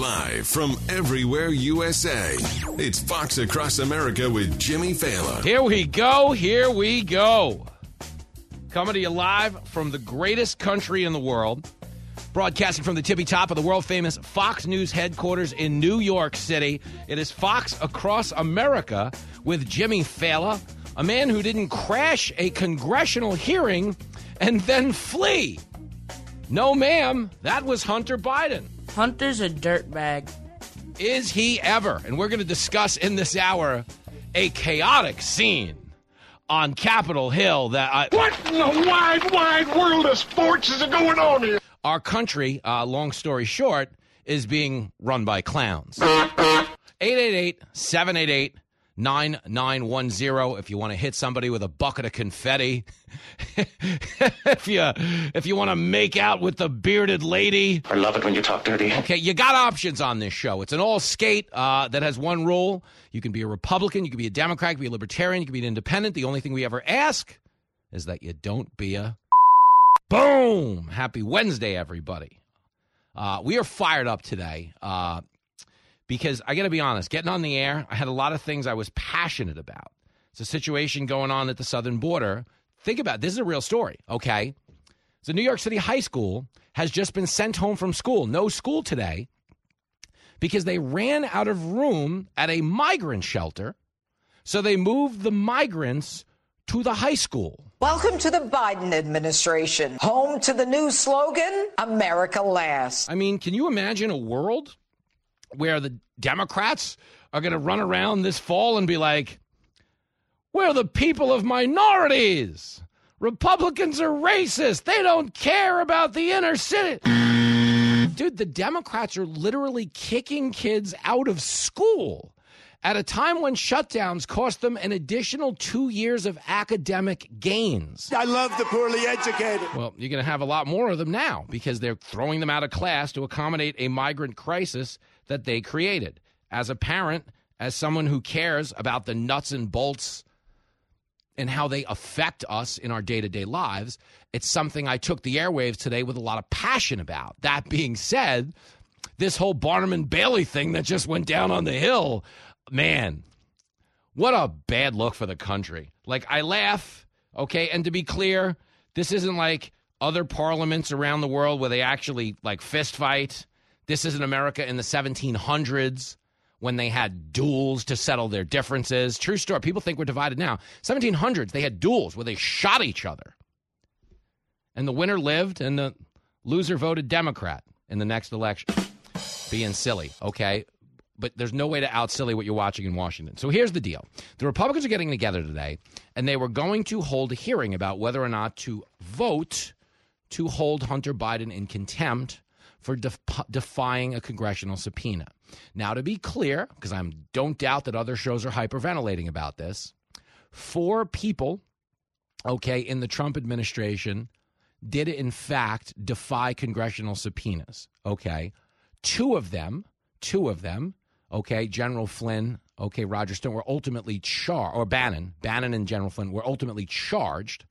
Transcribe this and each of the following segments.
Live from everywhere USA, it's Fox Across America with Jimmy Failla. Here we go. Here we go. Coming to you live from the greatest country in the world. Broadcasting from the tippy top of the world famous Fox News headquarters in New York City. It is Fox Across America with Jimmy Failla, a man who didn't crash a congressional hearing and then flee. No, ma'am, that was Hunter Biden. Hunter's a dirtbag. Is he ever? And we're going to discuss in this hour a chaotic scene on Capitol Hill that I, What in the wide, wide world of sports is going on here? our country, uh, long story short, is being run by clowns. 888 788 9910 if you want to hit somebody with a bucket of confetti. if you if you want to make out with the bearded lady. I love it when you talk dirty. Okay, you got options on this show. It's an all skate uh, that has one rule. You can be a Republican, you can be a Democrat, you can be a Libertarian, you can be an independent. The only thing we ever ask is that you don't be a boom. Happy Wednesday, everybody. Uh, we are fired up today uh, because I got to be honest, getting on the air, I had a lot of things I was passionate about. It's a situation going on at the southern border. Think about it. this is a real story, okay? So, New York City High School has just been sent home from school. No school today because they ran out of room at a migrant shelter. So, they moved the migrants to the high school. Welcome to the Biden administration, home to the new slogan, America Last. I mean, can you imagine a world where the Democrats are going to run around this fall and be like, we're the people of minorities. Republicans are racist. They don't care about the inner city. Dude, the Democrats are literally kicking kids out of school at a time when shutdowns cost them an additional two years of academic gains. I love the poorly educated. Well, you're going to have a lot more of them now because they're throwing them out of class to accommodate a migrant crisis that they created. As a parent, as someone who cares about the nuts and bolts and how they affect us in our day to day lives, it's something I took the airwaves today with a lot of passion about. That being said, this whole Barnum and Bailey thing that just went down on the Hill, man, what a bad look for the country. Like, I laugh, okay? And to be clear, this isn't like other parliaments around the world where they actually like fist fight. This isn't America in the 1700s when they had duels to settle their differences. True story. People think we're divided now. 1700s, they had duels where they shot each other. And the winner lived and the loser voted Democrat in the next election. Being silly, okay? But there's no way to out silly what you're watching in Washington. So here's the deal the Republicans are getting together today, and they were going to hold a hearing about whether or not to vote to hold Hunter Biden in contempt for def- defying a congressional subpoena. Now, to be clear, because I don't doubt that other shows are hyperventilating about this, four people, okay, in the Trump administration did in fact defy congressional subpoenas. Okay, two of them, two of them, okay, General Flynn, okay, Roger Stone were ultimately charged, or Bannon, Bannon and General Flynn were ultimately charged.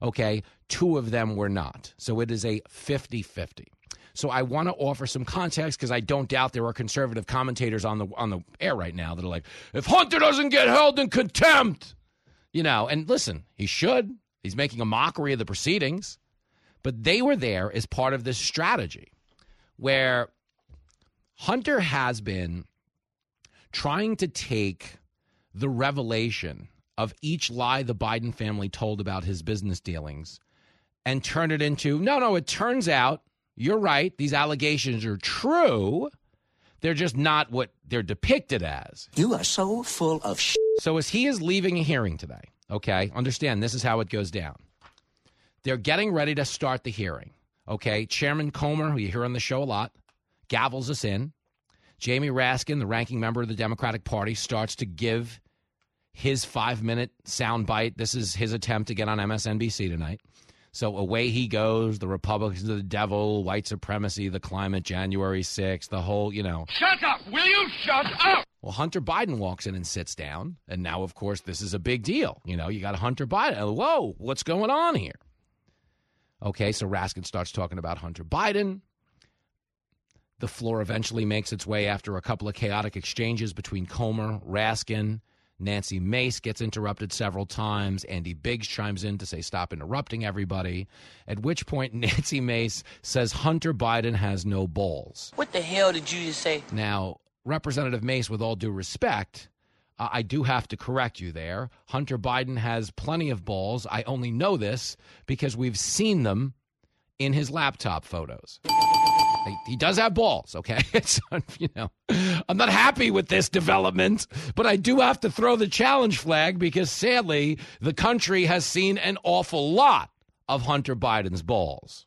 Okay, two of them were not. So it is a 50 50. So I want to offer some context because I don't doubt there are conservative commentators on the on the air right now that are like, if Hunter doesn't get held in contempt, you know, and listen, he should. He's making a mockery of the proceedings. But they were there as part of this strategy where Hunter has been trying to take the revelation of each lie the Biden family told about his business dealings and turn it into no, no, it turns out you're right. These allegations are true. They're just not what they're depicted as. You are so full of sh. So, as he is leaving a hearing today, okay, understand this is how it goes down. They're getting ready to start the hearing. Okay, Chairman Comer, who you hear on the show a lot, gavels us in. Jamie Raskin, the ranking member of the Democratic Party, starts to give his five minute soundbite. This is his attempt to get on MSNBC tonight. So away he goes. The Republicans are the devil, white supremacy, the climate, January 6th, the whole, you know. Shut up! Will you shut up? Well, Hunter Biden walks in and sits down. And now, of course, this is a big deal. You know, you got Hunter Biden. Uh, whoa, what's going on here? Okay, so Raskin starts talking about Hunter Biden. The floor eventually makes its way after a couple of chaotic exchanges between Comer, Raskin, Nancy Mace gets interrupted several times. Andy Biggs chimes in to say, Stop interrupting everybody. At which point, Nancy Mace says Hunter Biden has no balls. What the hell did you just say? Now, Representative Mace, with all due respect, uh, I do have to correct you there. Hunter Biden has plenty of balls. I only know this because we've seen them in his laptop photos. He does have balls, okay? It's, you know, I'm not happy with this development, but I do have to throw the challenge flag because sadly, the country has seen an awful lot of Hunter Biden's balls.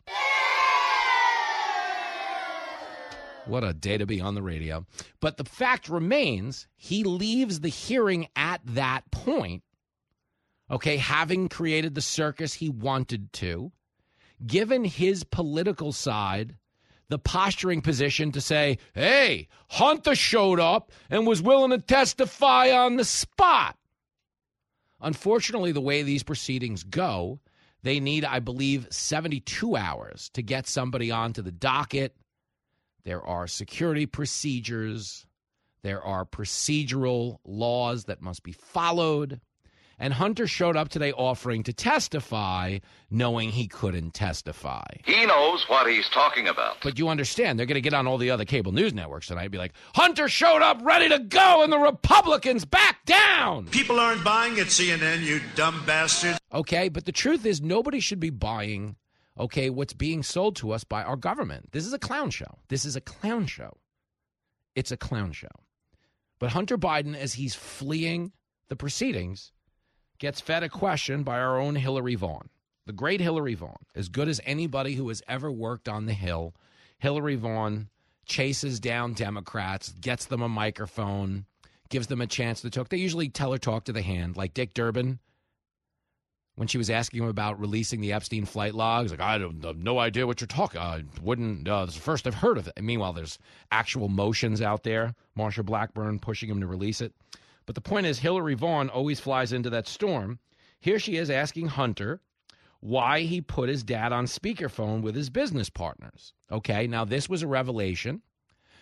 What a day to be on the radio. But the fact remains, he leaves the hearing at that point, okay, having created the circus he wanted to, given his political side the posturing position to say, hey, Hunter showed up and was willing to testify on the spot. Unfortunately, the way these proceedings go, they need, I believe, 72 hours to get somebody onto the docket. There are security procedures, there are procedural laws that must be followed. And Hunter showed up today offering to testify, knowing he couldn't testify. He knows what he's talking about. But you understand, they're going to get on all the other cable news networks tonight and be like, Hunter showed up ready to go, and the Republicans back down. People aren't buying at CNN, you dumb bastards. Okay, but the truth is, nobody should be buying, okay, what's being sold to us by our government. This is a clown show. This is a clown show. It's a clown show. But Hunter Biden, as he's fleeing the proceedings, gets fed a question by our own Hillary Vaughn, the great Hillary Vaughn, as good as anybody who has ever worked on the Hill. Hillary Vaughn chases down Democrats, gets them a microphone, gives them a chance to talk. They usually tell her talk to the hand, like Dick Durbin when she was asking him about releasing the Epstein flight logs. Like, I don't have no idea what you're talking. I wouldn't. Uh, this is the first I've heard of it. And meanwhile, there's actual motions out there. Marsha Blackburn pushing him to release it. But the point is, Hillary Vaughn always flies into that storm. Here she is asking Hunter why he put his dad on speakerphone with his business partners. Okay, now this was a revelation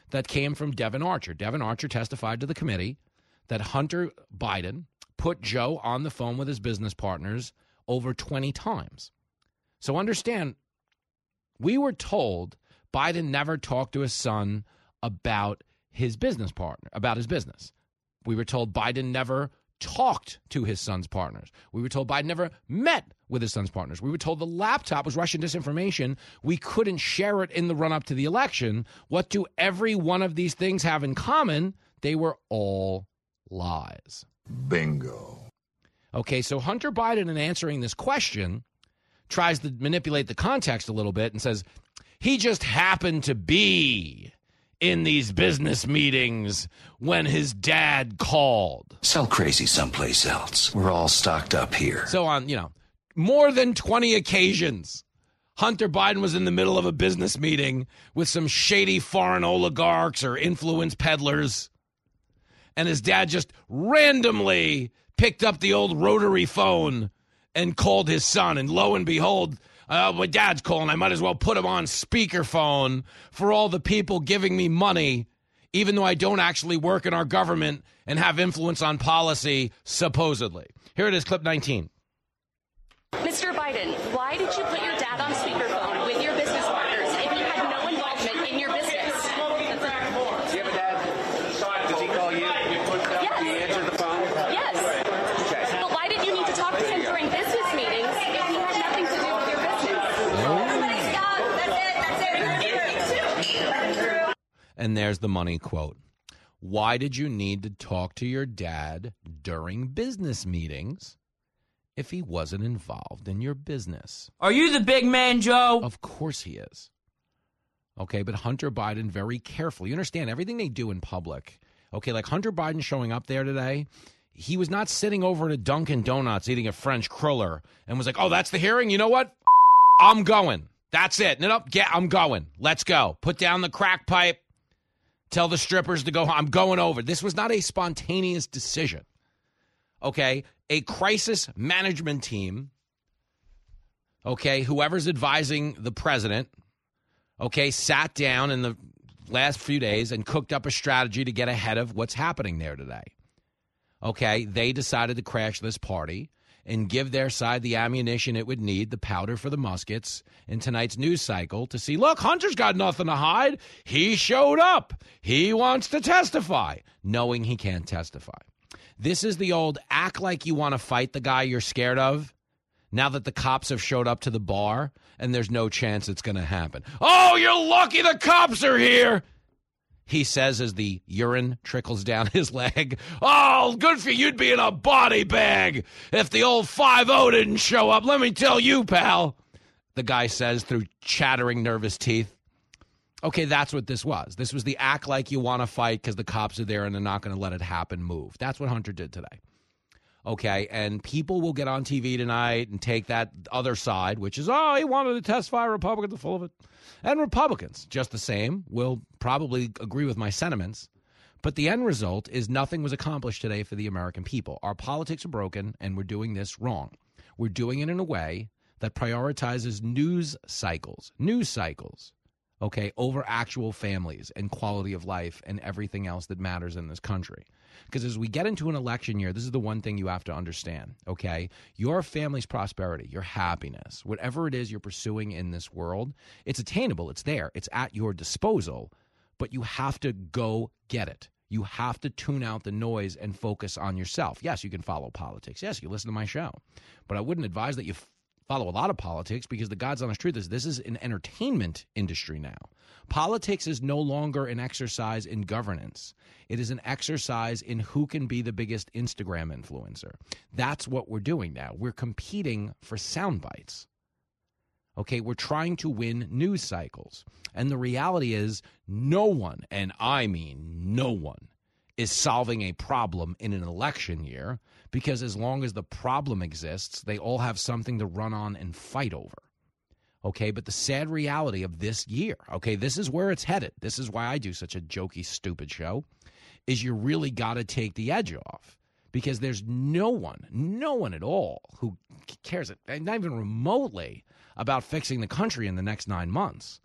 that came from Devon Archer. Devon Archer testified to the committee that Hunter Biden put Joe on the phone with his business partners over 20 times. So understand, we were told Biden never talked to his son about his business partner, about his business. We were told Biden never talked to his son's partners. We were told Biden never met with his son's partners. We were told the laptop was Russian disinformation. We couldn't share it in the run up to the election. What do every one of these things have in common? They were all lies. Bingo. Okay, so Hunter Biden, in answering this question, tries to manipulate the context a little bit and says he just happened to be in these business meetings when his dad called. Sell crazy someplace else. We're all stocked up here. So, on, you know, more than 20 occasions, Hunter Biden was in the middle of a business meeting with some shady foreign oligarchs or influence peddlers. And his dad just randomly picked up the old rotary phone and called his son. And lo and behold, uh, my dad's calling. I might as well put him on speakerphone for all the people giving me money, even though I don't actually work in our government and have influence on policy, supposedly. Here it is, clip 19. Mr. Biden, why did you put your dad on speakerphone with your business partners if he had no involvement in your business? Do you have a dad? Does he call you? You put up, Yes. you answer the phone? Yes. Okay. But why did you need to talk to him during business meetings if he had nothing to do with your business? And there's the money quote. Why did you need to talk to your dad during business meetings if he wasn't involved in your business. Are you the big man, Joe? Of course he is. Okay, but Hunter Biden very carefully. You understand everything they do in public. Okay, like Hunter Biden showing up there today, he was not sitting over at a Dunkin' Donuts eating a French cruller and was like, "Oh, that's the hearing. You know what? I'm going. That's it. No, no, yeah, I'm going. Let's go. Put down the crack pipe. Tell the strippers to go. home. I'm going over." This was not a spontaneous decision. Okay, a crisis management team. Okay, whoever's advising the president okay, sat down in the last few days and cooked up a strategy to get ahead of what's happening there today. Okay, they decided to crash this party and give their side the ammunition it would need, the powder for the muskets, in tonight's news cycle to see look, Hunter's got nothing to hide. He showed up. He wants to testify, knowing he can't testify. This is the old act like you want to fight the guy you're scared of now that the cops have showed up to the bar and there's no chance it's going to happen. Oh, you're lucky the cops are here. He says as the urine trickles down his leg. Oh, good for you. You'd be in a body bag if the old 5 0 didn't show up. Let me tell you, pal. The guy says through chattering nervous teeth. Okay, that's what this was. This was the act like you want to fight because the cops are there and they're not going to let it happen move. That's what Hunter did today. Okay, and people will get on TV tonight and take that other side, which is, oh, he wanted to testify. Republicans are full of it. And Republicans, just the same, will probably agree with my sentiments. But the end result is nothing was accomplished today for the American people. Our politics are broken, and we're doing this wrong. We're doing it in a way that prioritizes news cycles, news cycles, okay, over actual families and quality of life and everything else that matters in this country. Because as we get into an election year, this is the one thing you have to understand, okay? Your family's prosperity, your happiness, whatever it is you're pursuing in this world, it's attainable, it's there, it's at your disposal, but you have to go get it. You have to tune out the noise and focus on yourself. Yes, you can follow politics. Yes, you listen to my show. But I wouldn't advise that you follow a lot of politics because the God's honest truth is this is an entertainment industry now. Politics is no longer an exercise in governance. It is an exercise in who can be the biggest Instagram influencer. That's what we're doing now. We're competing for sound bites. Okay, we're trying to win news cycles. And the reality is, no one, and I mean no one, is solving a problem in an election year because as long as the problem exists, they all have something to run on and fight over. Okay, but the sad reality of this year, okay, this is where it's headed. This is why I do such a jokey, stupid show, is you really got to take the edge off because there's no one, no one at all who cares, not even remotely, about fixing the country in the next nine months.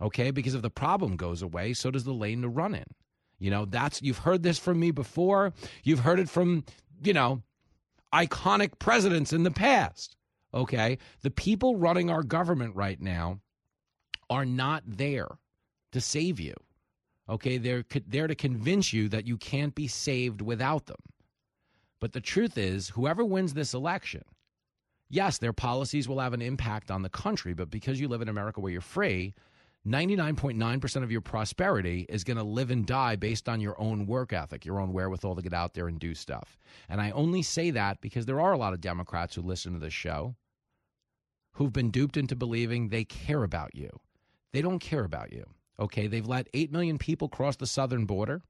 Okay, because if the problem goes away, so does the lane to run in. You know, that's you've heard this from me before. You've heard it from, you know, iconic presidents in the past. Okay? The people running our government right now are not there to save you. Okay? They're there to convince you that you can't be saved without them. But the truth is, whoever wins this election, yes, their policies will have an impact on the country, but because you live in America where you're free, 99.9% of your prosperity is going to live and die based on your own work ethic, your own wherewithal to get out there and do stuff. And I only say that because there are a lot of Democrats who listen to this show who've been duped into believing they care about you. They don't care about you. Okay, they've let 8 million people cross the southern border.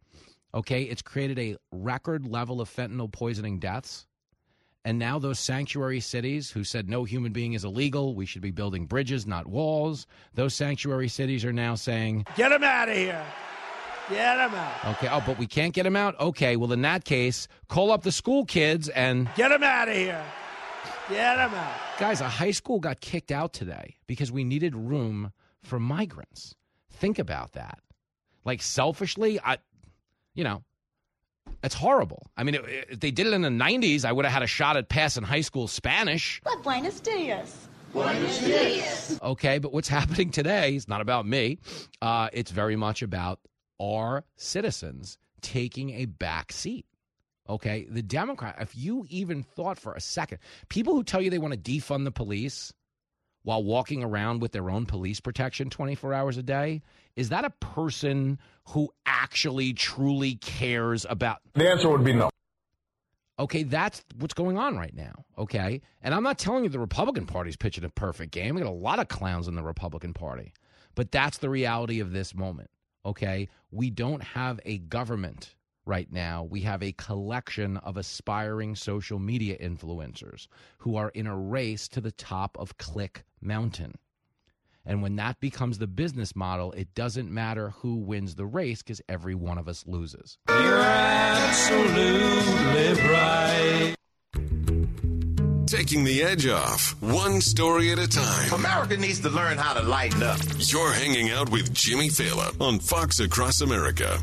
Okay, it's created a record level of fentanyl poisoning deaths. And now those sanctuary cities who said no human being is illegal, we should be building bridges, not walls, those sanctuary cities are now saying, Get them out of here. Get them out. Okay, oh, but we can't get them out? Okay, well, in that case, call up the school kids and. Get them out of here. Get them out. Guys, a high school got kicked out today because we needed room for migrants. Think about that. Like, selfishly, I, you know, that's horrible. I mean, if they did it in the 90s, I would have had a shot at passing high school Spanish. But buenos dias. Buenos dias. Okay, but what's happening today is not about me. Uh, it's very much about our citizens taking a back seat. Okay, the Democrat, if you even thought for a second, people who tell you they want to defund the police while walking around with their own police protection 24 hours a day, is that a person who actually truly cares about? The answer would be no. Okay, that's what's going on right now. Okay. And I'm not telling you the Republican Party's pitching a perfect game. We got a lot of clowns in the Republican Party. But that's the reality of this moment. Okay. We don't have a government right now. We have a collection of aspiring social media influencers who are in a race to the top of Click Mountain. And when that becomes the business model, it doesn't matter who wins the race because every one of us loses. You're absolutely right. Taking the edge off, one story at a time. America needs to learn how to lighten up. You're hanging out with Jimmy Failla on Fox Across America.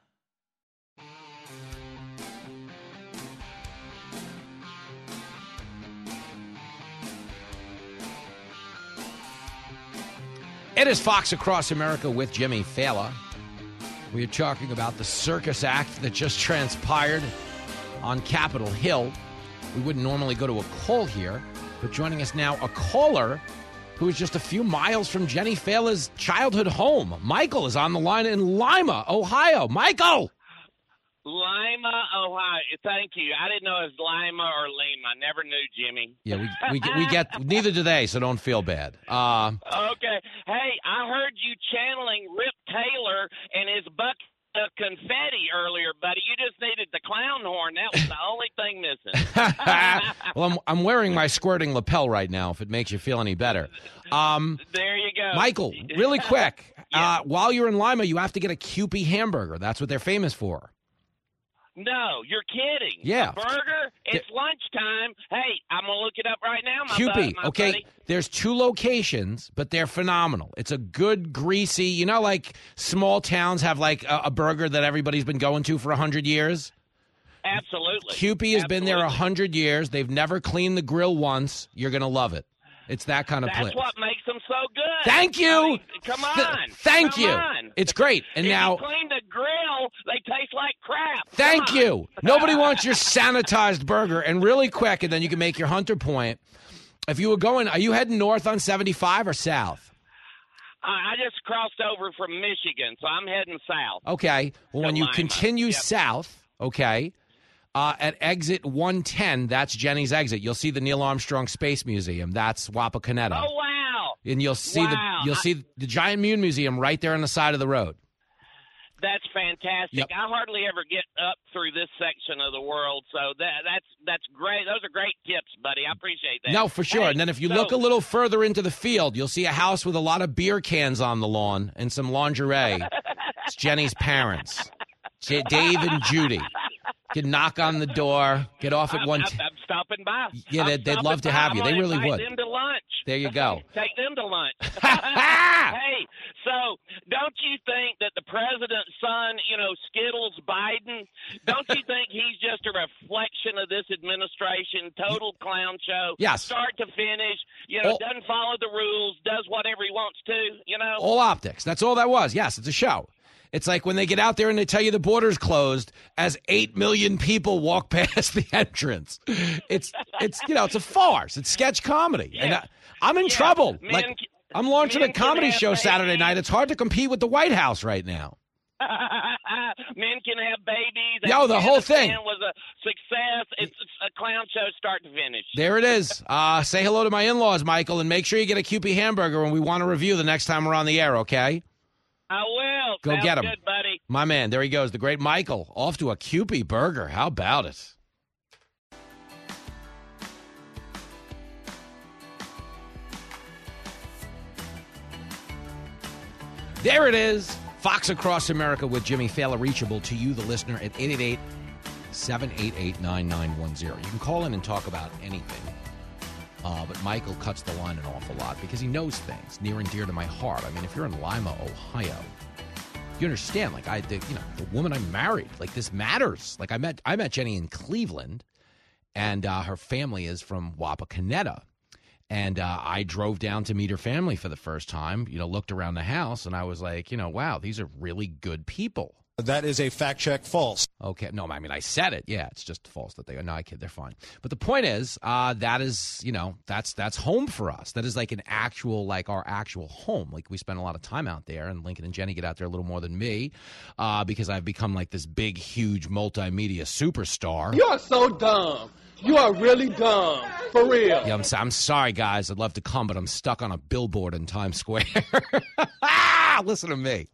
It is Fox Across America with Jimmy Failla. We are talking about the circus act that just transpired on Capitol Hill. We wouldn't normally go to a call here, but joining us now, a caller who is just a few miles from Jenny Failla's childhood home. Michael is on the line in Lima, Ohio. Michael! Lima, Ohio. Thank you. I didn't know it was Lima or Lima. I never knew, Jimmy. Yeah, we, we, get- we get, neither do they, so don't feel bad. Uh, Okay. Hey, I heard you channeling Rip Taylor and his bucket of confetti earlier, buddy. You just needed the clown horn. That was the only thing missing. well, I'm, I'm wearing my squirting lapel right now, if it makes you feel any better. Um, there you go. Michael, really quick. uh, while you're in Lima, you have to get a Kewpie hamburger. That's what they're famous for. No, you're kidding. Yeah. A burger? It's lunchtime. Hey, I'm going to look it up right now, my, bud, my okay. buddy. There's two locations, but they're phenomenal. It's a good, greasy. You know, like small towns have like a, a burger that everybody's been going to for a hundred years. Absolutely. Kewpie has been there a hundred years. They've never cleaned the grill once. You're gonna love it. It's that kind of That's place. That's what makes them so good. Thank you. I mean, come Th- on. thank Come you. on. It's great. And if now, you clean the grill, they taste like crap. Thank you. Nobody wants your sanitized burger. And really quick, and then you can make your hunter point. If you were going, are you heading north on 75 or south? I I just crossed over from Michigan, so I'm heading south. Okay. Well, when you Lima. continue Yep. south, okay, uh, at exit 110, that's Jenny's exit. You'll see the Neil Armstrong Space Museum. That's Wapakoneta. Oh wow, and you'll see Wow. the you'll I- see the Giant Moon Museum right there on the side of the road. That's fantastic. Yep. I hardly ever get up through this section of the world, so that that's that's great. Those are great tips, buddy. I appreciate that. No, for sure. Hey, and then if you so- look a little further into the field, you'll see a house with a lot of beer cans on the lawn and some lingerie. it's Jenny's parents, J- Dave and Judy. You can knock on the door, get off at I'm, one. I'm, T- I'm stopping by. Yeah, they'd- they'd love to have I'm you. They really would. Them to lunch. There you go. Take them to lunch. hey, so don't you think that the president's son, you know, Skittles Biden, don't you think he's just a reflection of this administration? Total clown show. Yes. Start to finish. You know, All- doesn't follow the rules, does whatever he wants to. You know. All optics. That's all that was. Yes, it's a show. It's like when they get out there and they tell you the border's closed as 8 million people walk past the entrance. It's it's you know, it's a farce. It's sketch comedy. And I, I'm in trouble. Men like I'm launching a comedy show Saturday night. It's hard to compete with the White House right now. Men can have babies. Yo, the whole thing. was a success. It's a clown show, start to finish. There it is. Uh, say hello to my in-laws, Michael, and make sure you get a Kewpie hamburger when we want to review the next time we're on the air, okay? I will. Go Sounds him, Good, buddy. My man, there he goes, the great Michael, off to a Kewpie burger. How about it? There it is. Fox Across America with Jimmy Failla, reachable to you, the listener, at 888 788 9910. You can call in and talk about anything. Uh, but Michael cuts the line an awful lot because he knows things near and dear to my heart. I mean, if you're in Lima, Ohio, you understand. Like I, the, you know, the woman I married, like this matters. Like I met, I met Jenny in Cleveland, and uh, her family is from Wapakoneta. And uh, I drove down to meet her family for the first time. You know, looked around the house, and I was like, you know, wow, these are really good people. That is a fact check false. Okay, no, I mean I said it. Yeah, it's just false that they are. No, I kid. They're fine. But the point is, uh, that is, you know, that's that's home for us. That is like an actual, like our actual home. Like we spend a lot of time out there, and Lincoln and Jenny get out there a little more than me, uh, because I've become like this big, huge multimedia superstar. You are so dumb. You are really dumb, for real. Yeah, I'm, I'm sorry, guys. I'd love to come, but I'm stuck on a billboard in Times Square. Listen to me.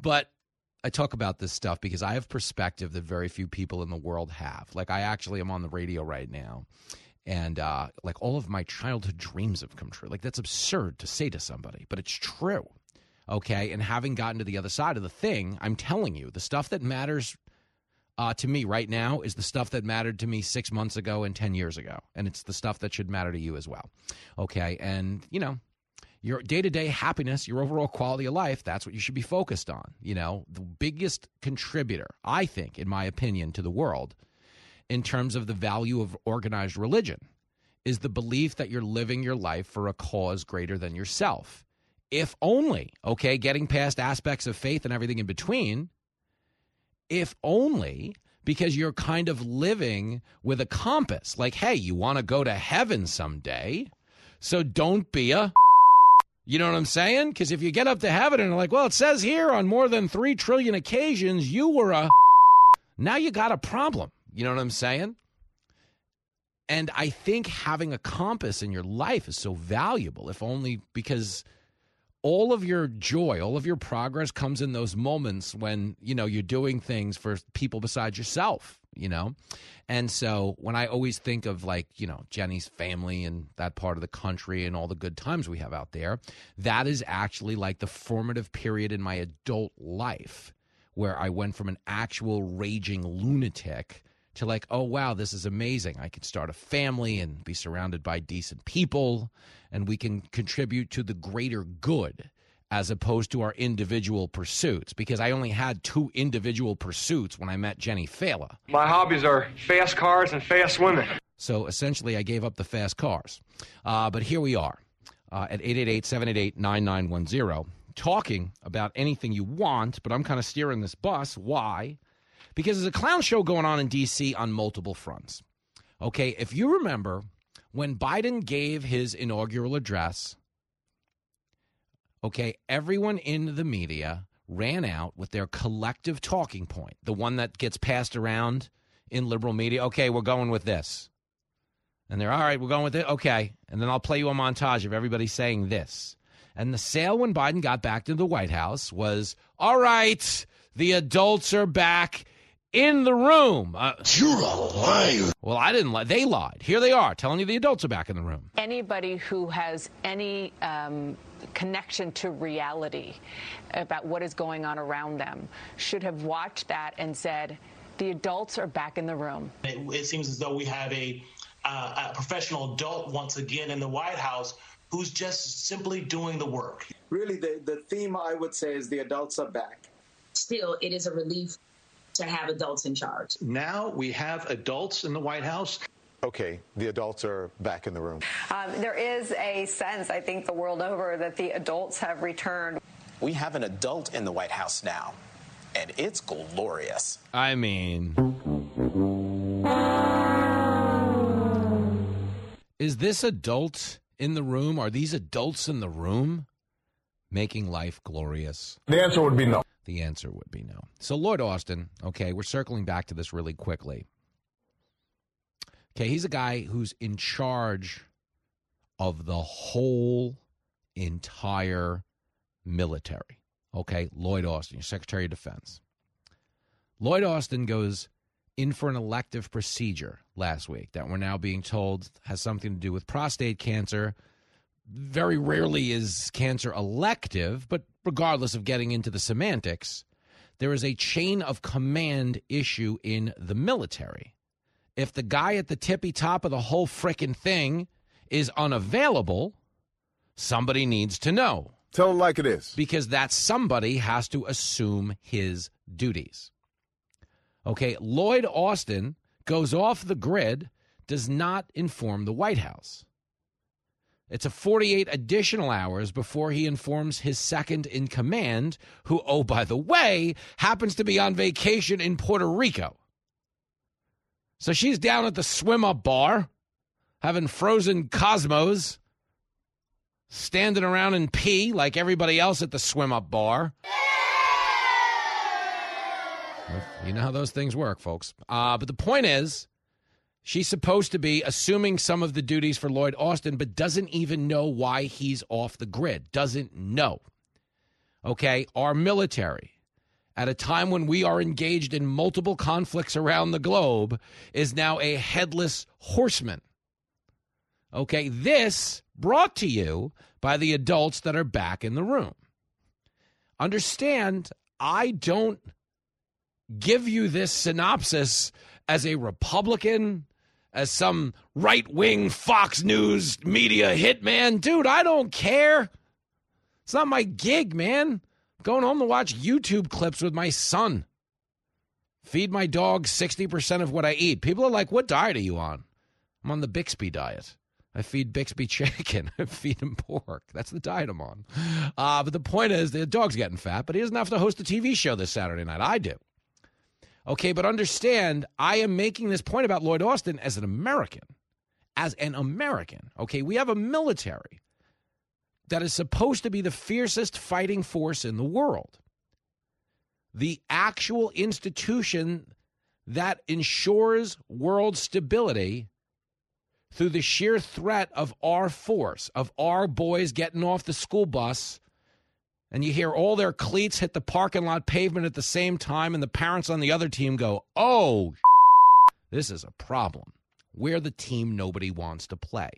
But I talk about this stuff because I have perspective that very few people in the world have. Like I actually am on the radio right now, and uh, like all of my childhood dreams have come true. Like that's absurd to say to somebody, but it's true. Okay, and having gotten to the other side of the thing, I'm telling you, the stuff that matters uh, to me right now is the stuff that mattered to me six months ago and ten years ago, and it's the stuff that should matter to you as well. Okay, and you know, your day to day happiness, your overall quality of life, that's what you should be focused on. You know, the biggest contributor, I think, in my opinion, to the world in terms of the value of organized religion is the belief that you're living your life for a cause greater than yourself. If only, okay, getting past aspects of faith and everything in between, if only because you're kind of living with a compass. Like, hey, you want to go to heaven someday, so don't be a you know what I'm saying? Because if you get up to heaven and like, well, it says here on more than three trillion occasions you were a. Now you got a problem. You know what I'm saying? And I think having a compass in your life is so valuable, if only because all of your joy, all of your progress comes in those moments when, you know, you're doing things for people besides yourself, you know? And so when I always think of like, you know, Jenny's family and that part of the country and all the good times we have out there, that is actually like the formative period in my adult life where I went from an actual raging lunatic to like, oh, wow, this is amazing. I can start a family and be surrounded by decent people, and we can contribute to the greater good as opposed to our individual pursuits because I only had two individual pursuits when I met Jenny Failla. My hobbies are fast cars and fast women. So essentially, I gave up the fast cars. Uh, but here we are uh, at 888 788 9910 talking about anything you want, but I'm kind of steering this bus. Why? Because there's a clown show going on in D.C. on multiple fronts. Okay, if you remember when Biden gave his inaugural address, okay, everyone in the media ran out with their collective talking point, the one that gets passed around in liberal media. Okay, we're going with this. And they're all right, we're going with it. Okay. And then I'll play you a montage of everybody saying this. And the sale when Biden got back to the White House was all right, the adults are back in the room. Uh, You're a liar. Well, I didn't lie. They lied. Here they are telling you the adults are back in the room. Anybody who has any um, connection to reality about what is going on around them should have watched that and said, the adults are back in the room. It, it seems as though we have a, uh, a professional adult once again in the White House who's just simply doing the work. Really, the, the theme I would say is the adults are back. Still, it is a relief to have adults in charge. Now we have adults in the White House. Okay, the adults are back in the room. Um, there is a sense, I think, the world over that the adults have returned. We have an adult in the White House now, and it's glorious. I mean, is this adult in the room? Are these adults in the room making life glorious? The answer would be no. The answer would be no. So, Lloyd Austin, okay, we're circling back to this really quickly. Okay, he's a guy who's in charge of the whole entire military. Okay, Lloyd Austin, your Secretary of Defense. Lloyd Austin goes in for an elective procedure last week that we're now being told has something to do with prostate cancer. Very rarely is cancer elective, but regardless of getting into the semantics, there is a chain of command issue in the military. If the guy at the tippy top of the whole frickin' thing is unavailable, somebody needs to know. Tell him like it is. Because that somebody has to assume his duties. Okay, Lloyd Austin goes off the grid does not inform the White House. It's a 48 additional hours before he informs his second in command, who, oh, by the way, happens to be on vacation in Puerto Rico. So she's down at the swim up bar, having frozen cosmos, standing around in pee like everybody else at the swim up bar. You know how those things work, folks. Uh, but the point is, she's supposed to be assuming some of the duties for Lloyd Austin, but doesn't even know why he's off the grid. Doesn't know. Okay? Our military, at a time when we are engaged in multiple conflicts around the globe, is now a headless horseman. Okay? This brought to you by the adults that are back in the room. Understand, I don't give you this synopsis as a Republican, as some right wing Fox News media hitman. Dude, I don't care. It's not my gig, man. I'm going home to watch YouTube clips with my son. Feed my dog 60% of what I eat. People are like, what diet are you on? I'm on the Bixby diet. I feed Bixby chicken. I feed him pork. That's the diet I'm on. Uh, but the point is, the dog's getting fat, but he doesn't have to host a TV show this Saturday night. I do. Okay, but understand, I am making this point about Lloyd Austin as an American. As an American. Okay, we have a military that is supposed to be the fiercest fighting force in the world. The actual institution that ensures world stability through the sheer threat of our force, of our boys getting off the school bus and you hear all their cleats hit the parking lot pavement at the same time, and the parents on the other team go, Oh, this is a problem. We're the team nobody wants to play.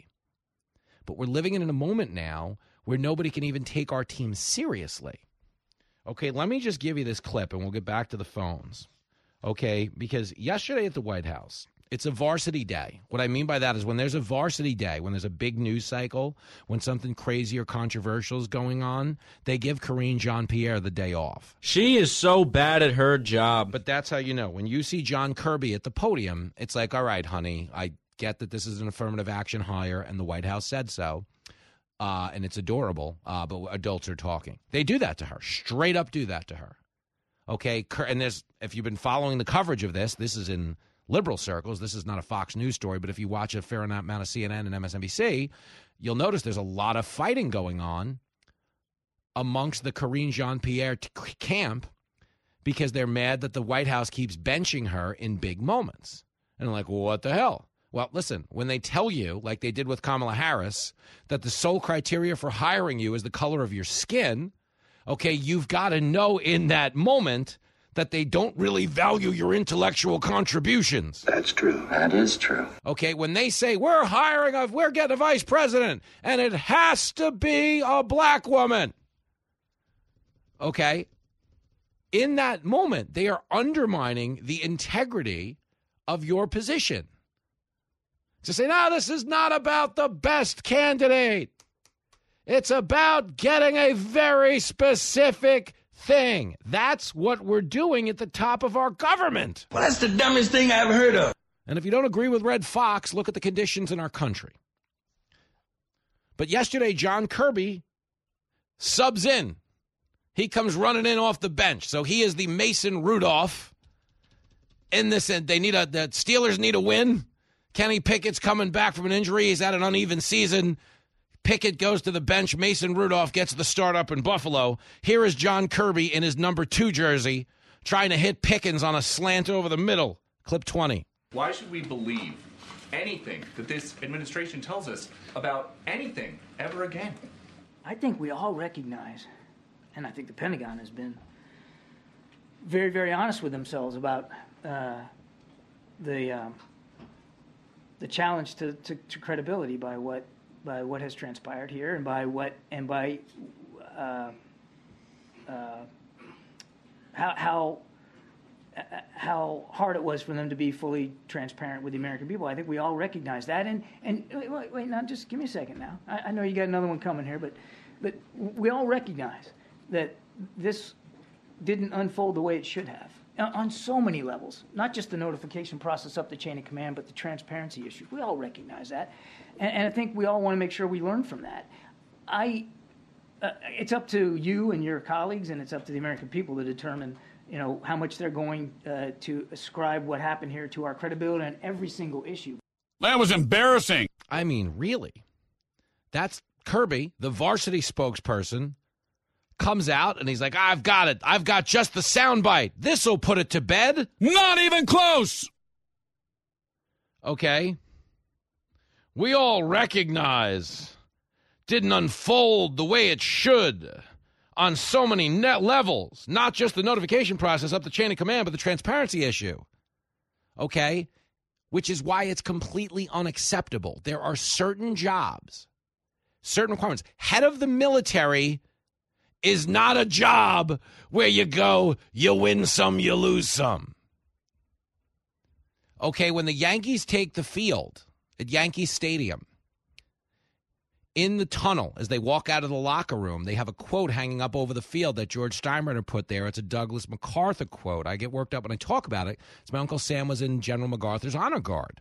But we're living in a moment now where nobody can even take our team seriously. Okay, let me just give you this clip and we'll get back to the phones. Okay, because yesterday at the White House, it's a varsity day. What I mean by that is when there's a varsity day, when there's a big news cycle, when something crazy or controversial is going on, they give Karine Jean Pierre the day off. She is so bad at her job. But that's how you know. When you see John Kirby at the podium, it's like, all right, honey, I get that this is an affirmative action hire and the White House said so. Uh, and it's adorable, uh, but adults are talking. They do that to her, straight up do that to her. Okay, and there's if you've been following the coverage of this, this is in liberal circles. This is not a Fox News story, but if you watch a fair amount of CNN and MSNBC, you'll notice there's a lot of fighting going on amongst the Karine Jean Pierre camp because they're mad that the White House keeps benching her in big moments. And like, well, what the hell? Well, listen, when they tell you, like they did with Kamala Harris, that the sole criteria for hiring you is the color of your skin, okay, you've got to know in that moment that they don't really value your intellectual contributions. That's true. That is true. Okay, when they say we're hiring a we're getting a vice president and it has to be a black woman. Okay? In that moment, they are undermining the integrity of your position. To say, no, this is not about the best candidate. It's about getting a very specific thing. That's what we're doing at the top of our government. Well, that's the dumbest thing I've heard of. And if you don't agree with Red Fox, look at the conditions in our country. But yesterday, John Kirby subs in. He comes running in off the bench. So he is the Mason Rudolph in this. And they need a, the Steelers need a win. Kenny Pickett's coming back from an injury. He's had an uneven season. Pickett goes to the bench. Mason Rudolph gets the start up in Buffalo. Here is John Kirby in his number two jersey trying to hit Pickens on a slant over the middle. Clip 20. Why should we believe anything that this administration tells us about anything ever again? I think we all recognize, and I think the Pentagon has been very, very honest with themselves about uh, the uh, the challenge to, to, to credibility by what by what has transpired here and by what and by uh, uh, how how how hard it was for them to be fully transparent with the American people. I think we all recognize that. And and wait, wait now, just give me a second now. I, I know you got another one coming here, but but we all recognize that this didn't unfold the way it should have. on so many levels, not just the notification process up the chain of command, but the transparency issue. We all recognize that, and, and I think we all want to make sure we learn from that. I, uh, it's up to you and your colleagues, and it's up to the American people to determine, you know, how much they're going uh, to ascribe what happened here to our credibility on every single issue. That was embarrassing. I mean, really, that's Kirby, the varsity spokesperson comes out and he's like, I've got it. I've got just the soundbite. This'll put it to bed. Not even close. Okay. We all recognize didn't unfold the way it should on so many net levels, not just the notification process up the chain of command, but the transparency issue. Okay? Which is why it's completely unacceptable. There are certain jobs, certain requirements. Head of the military is not a job where you go, you win some, you lose some. Okay, when the Yankees take the field at Yankee Stadium, in the tunnel as they walk out of the locker room, they have a quote hanging up over the field that George Steinbrenner put there. It's a Douglas MacArthur quote. I get worked up when I talk about it. It's my Uncle Sam was in General MacArthur's honor guard.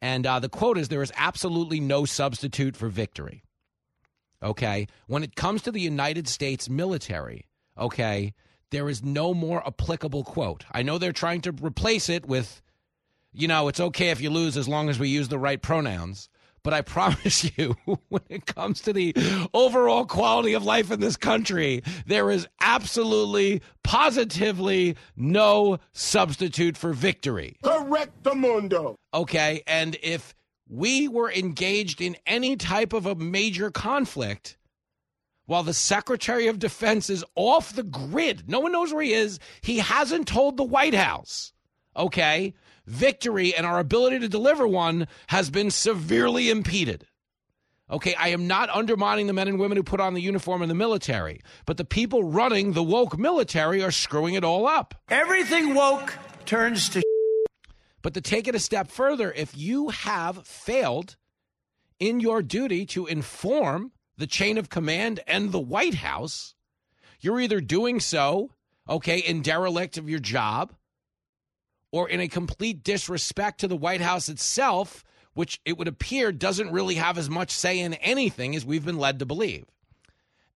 And uh, the quote is There is absolutely no substitute for victory okay, when it comes to the United States military, okay, there is no more applicable quote. I know they're trying to replace it with, you know, it's okay if you lose as long as we use the right pronouns. But I promise you, when it comes to the overall quality of life in this country, there is absolutely, positively no substitute for victory. Correct the mundo. Okay. And if we were engaged in any type of a major conflict while the Secretary of Defense is off the grid. No one knows where he is. He hasn't told the White House. Okay? Victory and our ability to deliver one has been severely impeded. Okay, I am not undermining the men and women who put on the uniform in the military, but the people running the woke military are screwing it all up. Everything woke turns to but to take it a step further, if you have failed in your duty to inform the chain of command and the White House, you're either doing so, okay, in derelict of your job or in a complete disrespect to the White House itself, which it would appear doesn't really have as much say in anything as we've been led to believe.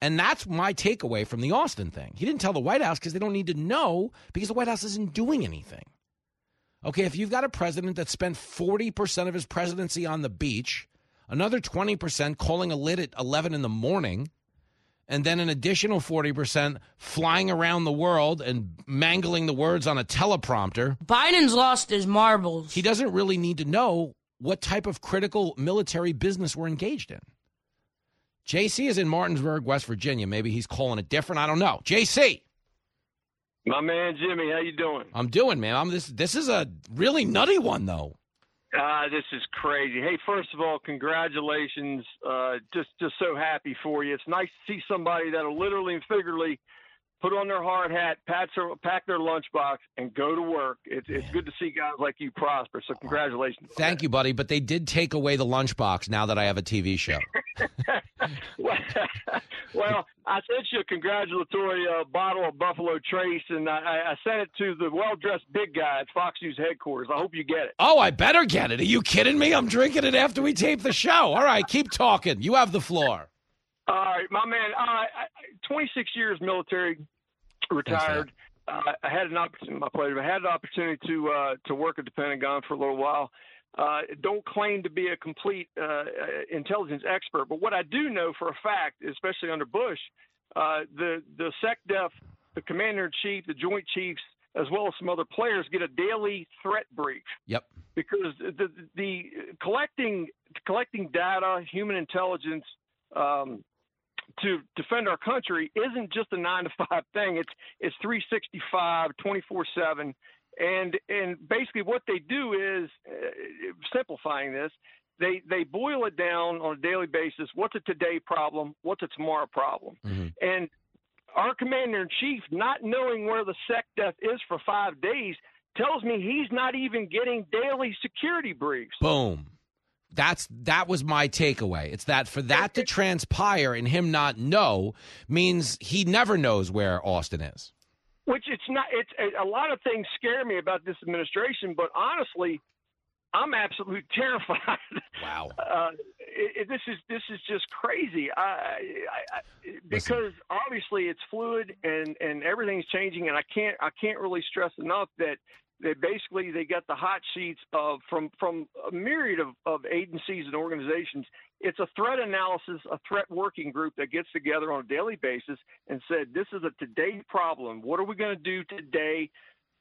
And that's my takeaway from the Austin thing. He didn't tell the White House because they don't need to know because the White House isn't doing anything. Okay, if you've got a president that spent 40% of his presidency on the beach, another 20% calling a lid at 11 in the morning, and then an additional 40% flying around the world and mangling the words on a teleprompter. Biden's lost his marbles. He doesn't really need to know what type of critical military business we're engaged in. JC is in Martinsburg, West Virginia. Maybe he's calling it different. I don't know. JC. My man Jimmy, how you doing? I'm doing, man. I'm this. This is a really nutty one, though. Uh, this is crazy. Hey, first of all, congratulations. Uh, just just so happy for you. It's nice to see somebody that'll literally and figuratively put on their hard hat, pack their, pack their lunchbox, and go to work. It's, it's good to see guys like you prosper. So congratulations. Thank you, buddy. But they did take away the lunchbox now that I have a TV show. well, I sent you a congratulatory uh, bottle of Buffalo Trace, and I, I sent it to the well-dressed big guy at Fox News headquarters. I hope you get it. Oh, I better get it. Are you kidding me? I'm drinking it after we tape the show. All right, keep talking. You have the floor. All right, my man. Uh, 26 years military, retired. Uh, I had an opportunity. My pleasure. I had an opportunity to uh, to work at the Pentagon for a little while. Uh, don't claim to be a complete uh, intelligence expert, but what I do know for a fact, especially under Bush, uh, the the SecDef, the Commander in Chief, the Joint Chiefs, as well as some other players, get a daily threat brief. Yep. Because the the collecting collecting data, human intelligence, um, to defend our country isn't just a nine to five thing. It's it's 365, 24 seven, and and basically what they do is uh, simplifying this. They they boil it down on a daily basis. What's a today problem? What's a tomorrow problem? Mm-hmm. And our commander in chief, not knowing where the SecDef is for five days, tells me he's not even getting daily security briefs. Boom. That's that was my takeaway. It's that for that to transpire and him not know means he never knows where Austin is. which it's not. It's a lot of things scare me about this administration, but honestly, I'm absolutely terrified. Wow. Uh, it, it, this is this is just crazy. I, I, I, because obviously it's fluid and and everything's changing, and I can't I can't really stress enough that that basically they got the hot sheets of from from a myriad of, of agencies and organizations. It's a threat analysis, a threat working group that gets together on a daily basis and said, "This is a today problem. What are we going to do today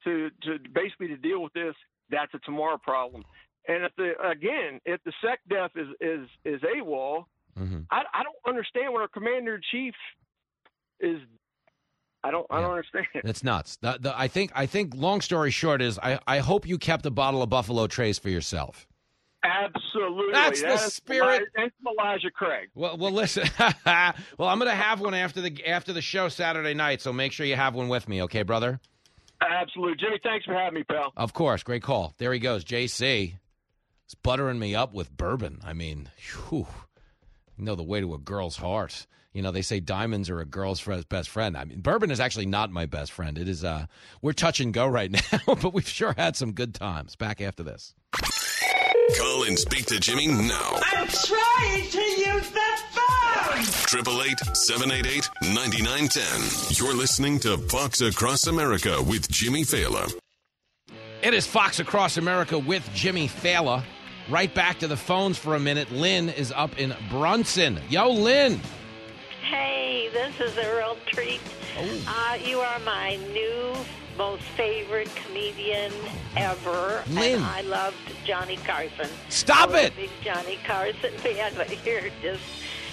to to basically to deal with this? That's a tomorrow problem." And if the again, if the SecDef is is is AWOL, mm-hmm. I, I don't understand what our commander in chief is I don't. I don't understand. It's nuts. The, the, I think. I think. Long story short is, I, I hope you kept a bottle of Buffalo Trace for yourself. Absolutely. That's that the spirit. That's Elijah Craig. Well, well, listen. well, I'm going to have one after the after the show Saturday night. So make sure you have one with me, okay, brother? Absolutely, Jimmy. Thanks for having me, pal. Of course. Great call. There he goes, JC. He's buttering me up with bourbon. I mean, whew, you know the way to a girl's heart. You know, they say diamonds are a girl's best friend. I mean, bourbon is actually not my best friend. It is, uh, we're touch and go right now, but we've sure had some good times. Back after this. Call and speak to Jimmy now. I'm trying to use the phone. Triple eight seven eight eight ninety nine ten. You're listening to Fox Across America with Jimmy Failla. It is Fox Across America with Jimmy Failla. Right back to the phones for a minute. Lynn is up in Brunson. Yo, Lynn. This is a real treat. Oh. Uh, you are my new most favorite comedian ever. Lynn. And I loved Johnny Carson. Stop it. A big Johnny Carson fan, but you're just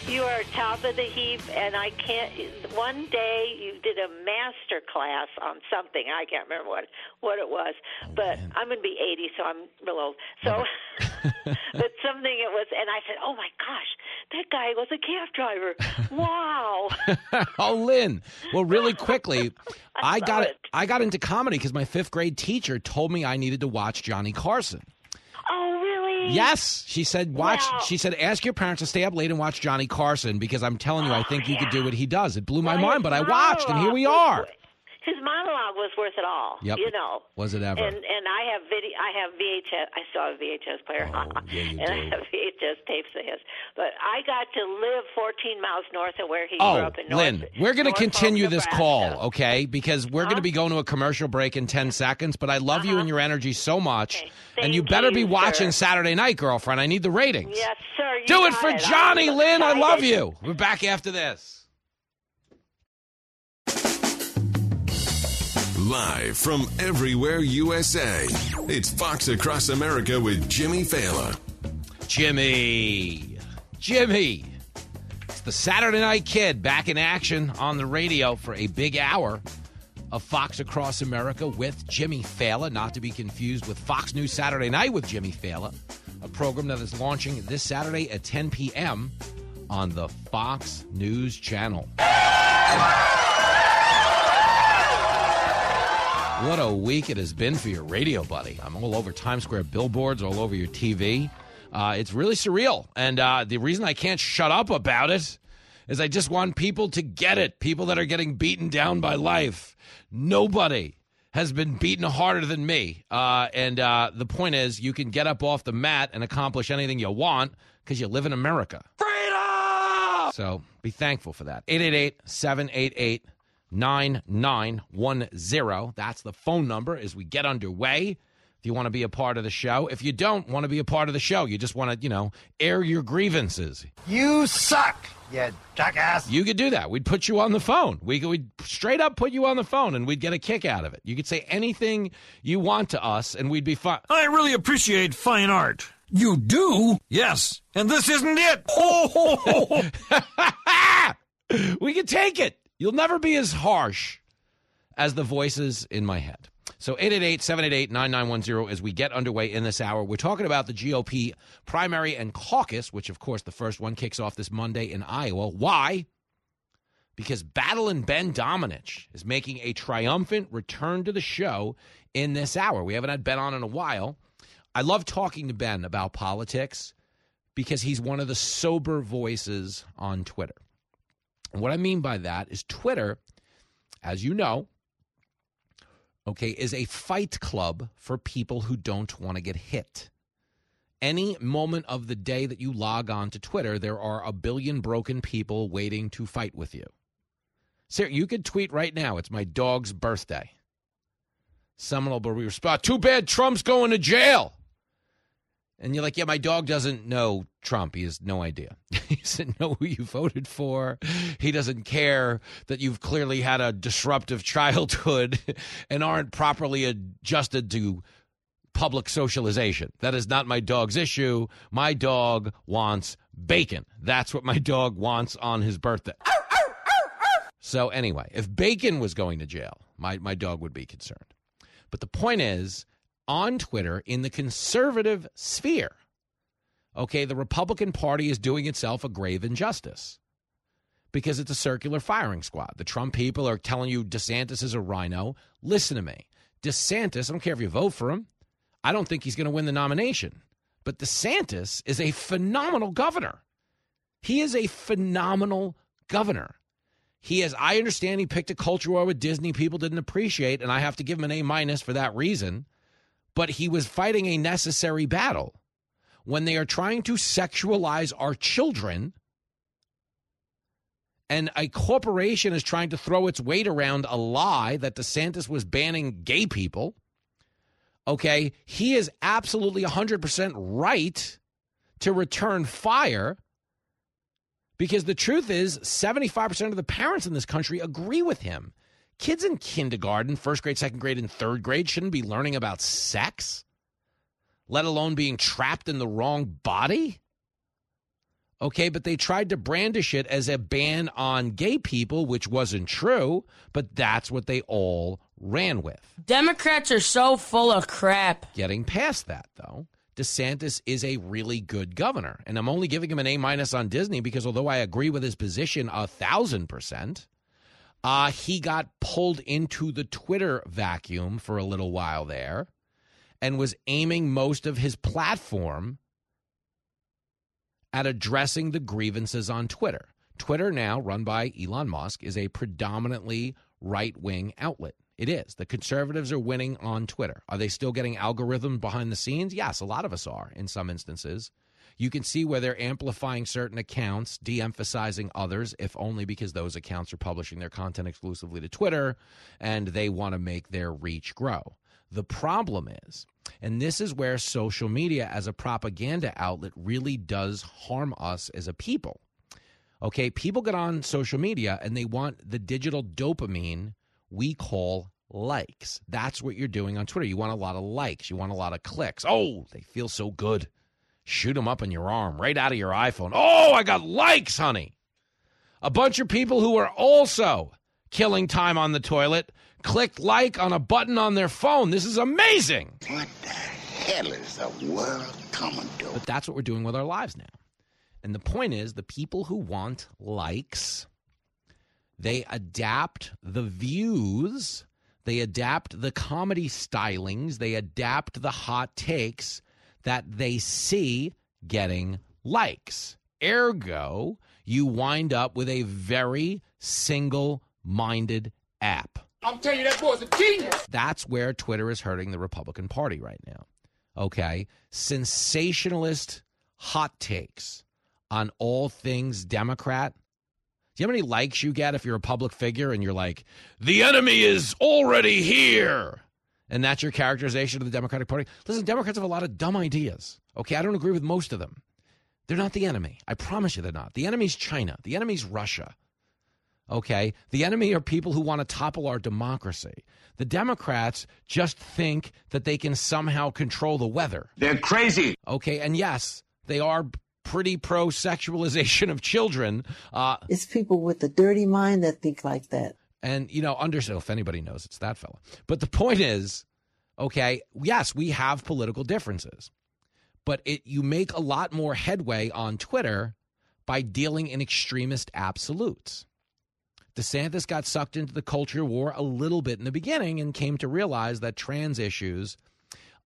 you are top of the heap, and I can't. One day you did a master class on something. I can't remember what what it was, but I'm going to be 80, so I'm real old. So, but something it was, and I said, "Oh my gosh, that guy was a cab driver! Wow!" oh, Lynn. Well, really quickly, I, I got it. I got into comedy because my fifth grade teacher told me I needed to watch Johnny Carson. Oh, really? Yes, she said. Watch. Wow. She said, ask your parents to stay up late and watch Johnny Carson because I'm telling you, I think you could do what he does. It blew my mind, but I watched, and here we are. His monologue was worth it all. Yep. You know. Was it ever? And and I have video. I have VHS. I still have a VHS player. Oh, yeah, you and I have VHS tapes of his. But I got to live 14 miles north of where he Oh, grew up in North. Lynn, we're going to continue this call, okay? Because we're going to be going to a commercial break in 10 seconds, but I love you and your energy so much. And Uh-huh. Thank you better be watching sir. Saturday night, girlfriend. I need the ratings. Yes, sir. You Do it for I'm Johnny, Lynn. I love you. We're back after this. Live from everywhere USA, it's Fox Across America with Jimmy Failla. Jimmy. Jimmy. It's the Saturday Night Kid back in action on the radio for a big hour of Fox Across America with Jimmy Failla, not to be confused with Fox News Saturday Night with Jimmy Failla, a program that is launching this Saturday at 10 p.m. on the Fox News Channel. What a week it has been for your radio, buddy. I'm all over Times Square billboards, all over your TV. Uh, it's really surreal. And uh, the reason I can't shut up about it is I just want people to get it. People that are getting beaten down by life. Nobody has been beaten harder than me. Uh, and uh, the point is, you can get up off the mat and accomplish anything you want because you live in America. Freedom! So be thankful for that. 888 788 9910. That's the phone number as we get underway. If you want to be a part of the show, if you don't want to be a part of the show, you just want to, you know, air your grievances. You suck, you jackass. You could do that. We'd put you on the phone. We could we'd straight up put you on the phone and we'd get a kick out of it. You could say anything you want to us and we'd be fine. I really appreciate fine art. You do? Yes. And this isn't it. Oh, we can take it. You'll never be as harsh as the voices in my head. So 888-788-9910 as we get underway in this hour. We're talking about the GOP primary and caucus, which of course the first one kicks off this Monday in Iowa. Why? Because Battle and Ben Domenech is making a triumphant return to the show in this hour. We haven't had Ben on in a while. I love talking to Ben about politics because he's one of the sober voices on Twitter. And what I mean by that is Twitter, as you know, okay, is a fight club for people who don't want to get hit. Any moment of the day that you log on to Twitter, there are a billion broken people waiting to fight with you. Sir, you could tweet right now, it's my dog's birthday. Someone will respond, too bad Trump's going to jail. And you're like, yeah, my dog doesn't know Trump. He has no idea. he doesn't know who you voted for. He doesn't care that you've clearly had a disruptive childhood and aren't properly adjusted to public socialization. That is not my dog's issue. My dog wants bacon. That's what my dog wants on his birthday. So, anyway, if bacon was going to jail, my, my dog would be concerned. But the point is, on Twitter in the conservative sphere. Okay, the Republican Party is doing itself a grave injustice because it's a circular firing squad. The Trump people are telling you DeSantis is a rhino. Listen to me. DeSantis, I don't care if you vote for him, I don't think he's going to win the nomination. But DeSantis is a phenomenal governor. He is a phenomenal governor. He is, I understand he picked a culture war with Disney people didn't appreciate, and I have to give him an A minus for that reason but he was fighting a necessary battle. When they are trying to sexualize our children, and a corporation is trying to throw its weight around a lie that DeSantis was banning gay people, okay, he is absolutely 100% right to return fire because the truth is 75% of the parents in this country agree with him. Kids in kindergarten, first grade, second grade, and third grade shouldn't be learning about sex, let alone being trapped in the wrong body. Okay, but they tried to brandish it as a ban on gay people, which wasn't true, but that's what they all ran with. Democrats are so full of crap. Getting past that, though, DeSantis is a really good governor. And I'm only giving him an A minus on Disney because although I agree with his position a thousand percent, uh, he got pulled into the Twitter vacuum for a little while there and was aiming most of his platform at addressing the grievances on Twitter. Twitter, now run by Elon Musk, is a predominantly right wing outlet. It is. The conservatives are winning on Twitter. Are they still getting algorithms behind the scenes? Yes, a lot of us are in some instances. You can see where they're amplifying certain accounts, de emphasizing others, if only because those accounts are publishing their content exclusively to Twitter and they want to make their reach grow. The problem is, and this is where social media as a propaganda outlet really does harm us as a people. Okay, people get on social media and they want the digital dopamine we call likes. That's what you're doing on Twitter. You want a lot of likes, you want a lot of clicks. Oh, they feel so good shoot them up in your arm right out of your iPhone. Oh, I got likes, honey. A bunch of people who are also killing time on the toilet clicked like on a button on their phone. This is amazing. What the hell is the world coming to? But that's what we're doing with our lives now. And the point is the people who want likes, they adapt the views, they adapt the comedy stylings, they adapt the hot takes that they see getting likes. Ergo, you wind up with a very single minded app. I'm telling you, that boy's a genius. That's where Twitter is hurting the Republican Party right now. Okay? Sensationalist hot takes on all things Democrat. Do you know how many likes you get if you're a public figure and you're like, the enemy is already here? And that's your characterization of the Democratic Party. Listen, Democrats have a lot of dumb ideas. Okay, I don't agree with most of them. They're not the enemy. I promise you they're not. The enemy's China. The enemy's Russia. Okay? The enemy are people who want to topple our democracy. The Democrats just think that they can somehow control the weather. They're crazy. Okay, and yes, they are pretty pro sexualization of children. Uh, it's people with a dirty mind that think like that. And, you know, understand if anybody knows, it's that fella. But the point is, okay, yes, we have political differences, but it you make a lot more headway on Twitter by dealing in extremist absolutes. DeSantis got sucked into the culture war a little bit in the beginning and came to realize that trans issues,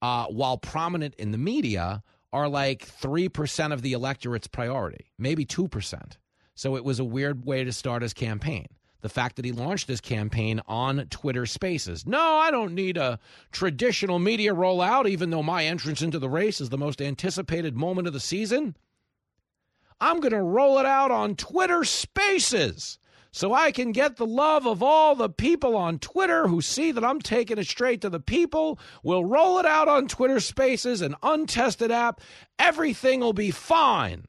uh, while prominent in the media, are like 3% of the electorate's priority, maybe 2%. So it was a weird way to start his campaign. The fact that he launched this campaign on Twitter Spaces. No, I don't need a traditional media rollout, even though my entrance into the race is the most anticipated moment of the season. I'm going to roll it out on Twitter Spaces so I can get the love of all the people on Twitter who see that I'm taking it straight to the people. We'll roll it out on Twitter Spaces, an untested app. Everything will be fine.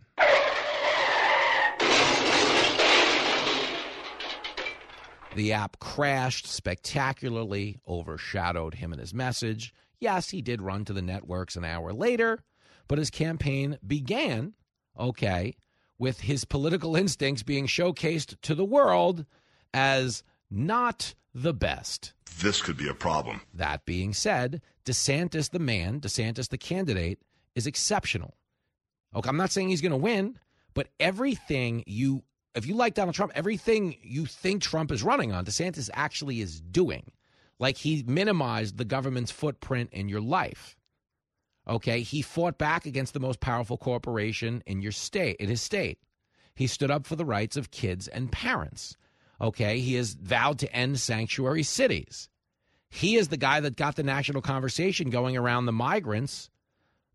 The app crashed spectacularly, overshadowed him and his message. Yes, he did run to the networks an hour later, but his campaign began, okay, with his political instincts being showcased to the world as not the best. This could be a problem. That being said, DeSantis, the man, DeSantis, the candidate, is exceptional. Okay, I'm not saying he's going to win, but everything you, if you like Donald Trump, everything you think Trump is running on, DeSantis actually is doing. Like he minimized the government's footprint in your life. Okay, he fought back against the most powerful corporation in your state, in his state. He stood up for the rights of kids and parents. Okay, he has vowed to end sanctuary cities. He is the guy that got the national conversation going around the migrants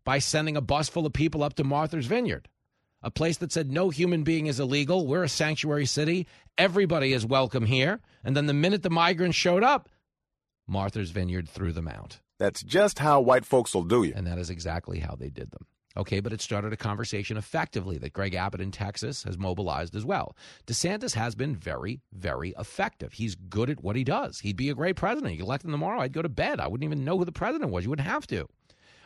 by sending a bus full of people up to Martha's Vineyard, a place that said no human being is illegal. We're a sanctuary city. Everybody is welcome here. And then the minute the migrants showed up, Martha's Vineyard threw them out. That's just how white folks will do you. And that is exactly how they did them. Okay, but it started a conversation effectively that Greg Abbott in Texas has mobilized as well. DeSantis has been very, very effective. He's good at what he does. He'd be a great president. You elect him tomorrow, I'd go to bed. I wouldn't even know who the president was. You wouldn't have to.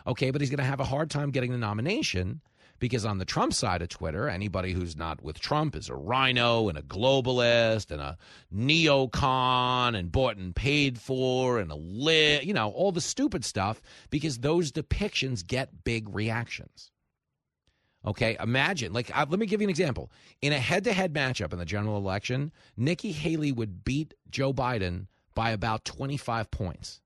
Okay, but he's going to have a hard time getting the nomination because on the Trump side of Twitter, anybody who's not with Trump is a rhino and a globalist and a neocon and bought and paid for and a lit, you know, all the stupid stuff because those depictions get big reactions. Okay, imagine, like, uh, let me give you an example. In a head to head matchup in the general election, Nikki Haley would beat Joe Biden by about 25 points.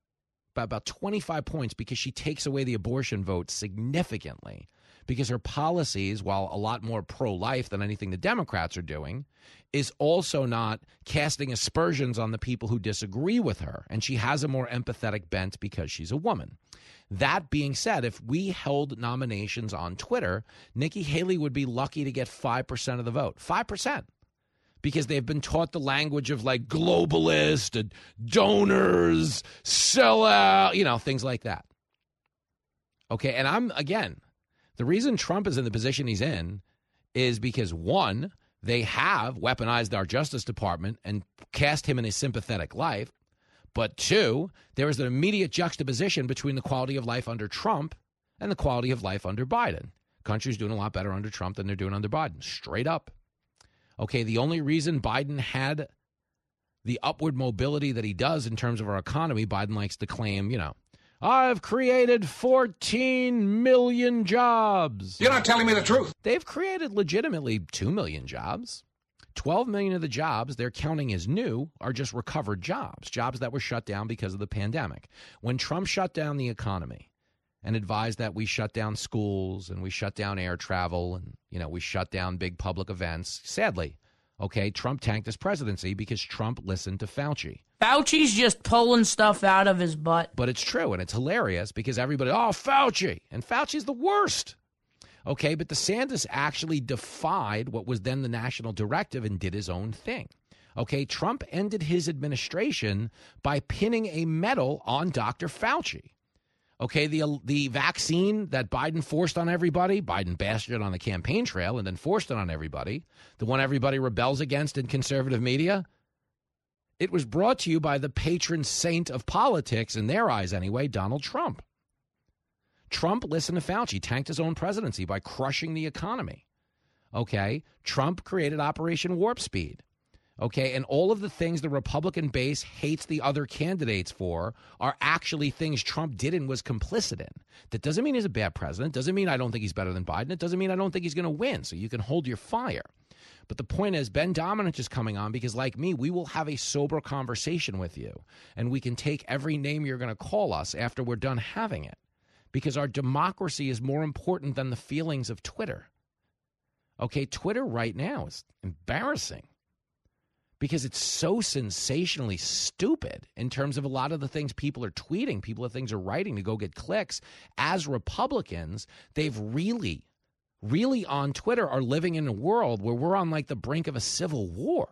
By about 25 points because she takes away the abortion vote significantly because her policies, while a lot more pro life than anything the Democrats are doing, is also not casting aspersions on the people who disagree with her. And she has a more empathetic bent because she's a woman. That being said, if we held nominations on Twitter, Nikki Haley would be lucky to get 5% of the vote. 5% because they've been taught the language of like globalist and donors, sell out, you know, things like that. Okay. And I'm, again, the reason Trump is in the position he's in is because one, they have weaponized our Justice Department and cast him in a sympathetic light. But two, there is an immediate juxtaposition between the quality of life under Trump and the quality of life under Biden. Country's doing a lot better under Trump than they're doing under Biden, straight up. Okay, the only reason Biden had the upward mobility that he does in terms of our economy, Biden likes to claim, you know, I've created 14 million jobs. You're not telling me the truth. They've created legitimately 2 million jobs. 12 million of the jobs they're counting as new are just recovered jobs, jobs that were shut down because of the pandemic. When Trump shut down the economy and advised that we shut down schools and we shut down air travel and you know, we shut down big public events, sadly, okay, Trump tanked his presidency because Trump listened to Fauci. Fauci's just pulling stuff out of his butt. But it's true, and it's hilarious because everybody, oh, Fauci. And Fauci's the worst. Okay, but DeSantis actually defied what was then the national directive and did his own thing. Okay, Trump ended his administration by pinning a medal on Dr. Fauci. Okay, the the vaccine that Biden forced on everybody, Biden bashed it on the campaign trail and then forced it on everybody, the one everybody rebels against in conservative media, it was brought to you by the patron saint of politics, in their eyes anyway, Donald Trump. Trump listened to Fauci, tanked his own presidency by crushing the economy. Okay. Trump created Operation Warp Speed. Okay. And all of the things the Republican base hates the other candidates for are actually things Trump did and was complicit in. That doesn't mean he's a bad president. Doesn't mean I don't think he's better than Biden. It doesn't mean I don't think he's going to win. So you can hold your fire. But the point is, Ben Domenech is coming on because, like me, we will have a sober conversation with you. And we can take every name you're going to call us after we're done having it. Because our democracy is more important than the feelings of Twitter. Okay, Twitter right now is embarrassing because it's so sensationally stupid in terms of a lot of the things people are tweeting, people are things are writing to go get clicks. As Republicans, they've really, really on Twitter are living in a world where we're on like the brink of a civil war.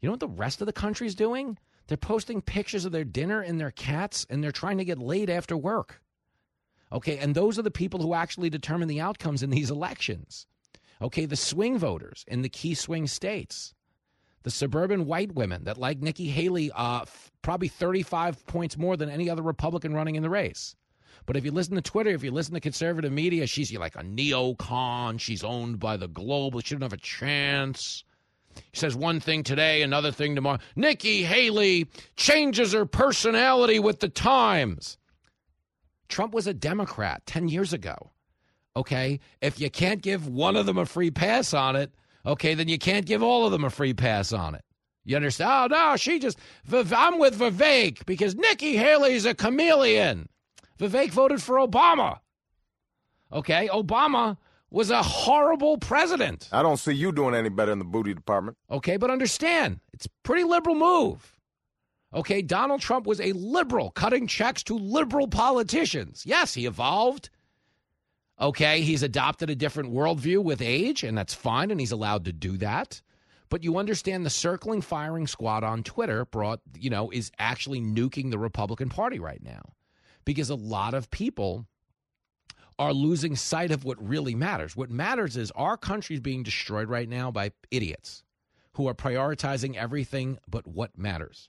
You know what the rest of the country's doing? They're posting pictures of their dinner and their cats, and they're trying to get laid after work. Okay, and those are the people who actually determine the outcomes in these elections. Okay, the swing voters in the key swing states, the suburban white women that like Nikki Haley uh, f- probably 35 points more than any other Republican running in the race. But if you listen to Twitter, if you listen to conservative media, she's like a neocon. She's owned by the global. She doesn't have a chance. He says one thing today, another thing tomorrow. Nikki Haley changes her personality with the times. Trump was a Democrat 10 years ago. Okay. If you can't give one of them a free pass on it, okay, then you can't give all of them a free pass on it. You understand? Oh, no, she just, I'm with Vivek because Nikki Haley's a chameleon. Vivek voted for Obama. Okay. Obama was a horrible president. I don't see you doing any better in the booty department. Okay, but understand, it's a pretty liberal move. Okay, Donald Trump was a liberal, cutting checks to liberal politicians. Yes, he evolved. Okay, he's adopted a different worldview with age, and that's fine, and he's allowed to do that. But you understand the circling firing squad on Twitter brought, you know, is actually nuking the Republican Party right now. Because a lot of people are losing sight of what really matters. What matters is our country is being destroyed right now by idiots who are prioritizing everything but what matters.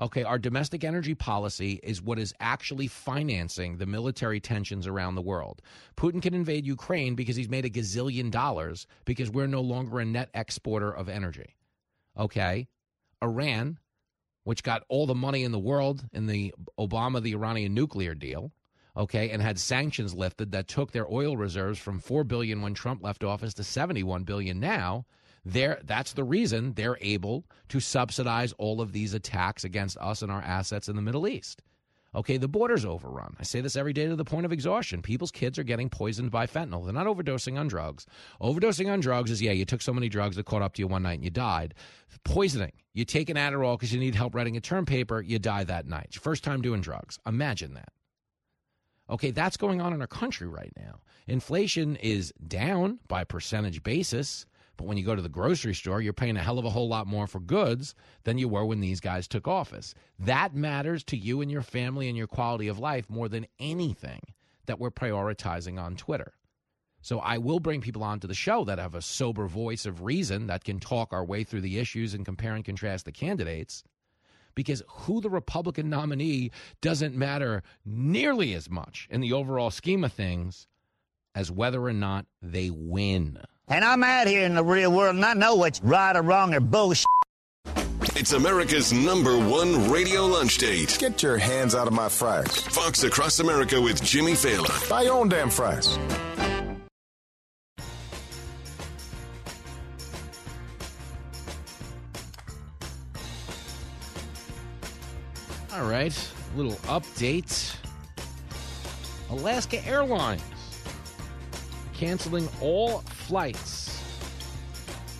Okay, our domestic energy policy is what is actually financing the military tensions around the world. Putin can invade Ukraine because he's made a gazillion dollars because we're no longer a net exporter of energy. Okay, Iran, which got all the money in the world in the Obama the Iranian nuclear deal, okay, and had sanctions lifted that took their oil reserves from 4 billion when Trump left office to 71 billion now they're, that's the reason they're able to subsidize all of these attacks against us and our assets in the Middle East. Okay, the border's overrun. I say this every day to the point of exhaustion. People's kids are getting poisoned by fentanyl. They're not overdosing on drugs. Overdosing on drugs is, yeah, you took so many drugs that caught up to you one night and you died. Poisoning, you take an Adderall because you need help writing a term paper, you die that night. First time doing drugs. Imagine that. Okay, that's going on in our country right now. Inflation is down by percentage basis. But when you go to the grocery store, you're paying a hell of a whole lot more for goods than you were when these guys took office. That matters to you and your family and your quality of life more than anything that we're prioritizing on Twitter. So I will bring people onto the show that have a sober voice of reason that can talk our way through the issues and compare and contrast the candidates. Because who the Republican nominee doesn't matter nearly as much in the overall scheme of things as whether or not they win. And I'm out here in the real world and I know what's right or wrong or bullshit. It's America's number one radio lunch date. Get your hands out of my fries. Fox Across America with Jimmy Failla. Buy your own damn fries. All right, little update. Alaska Airlines canceling all flights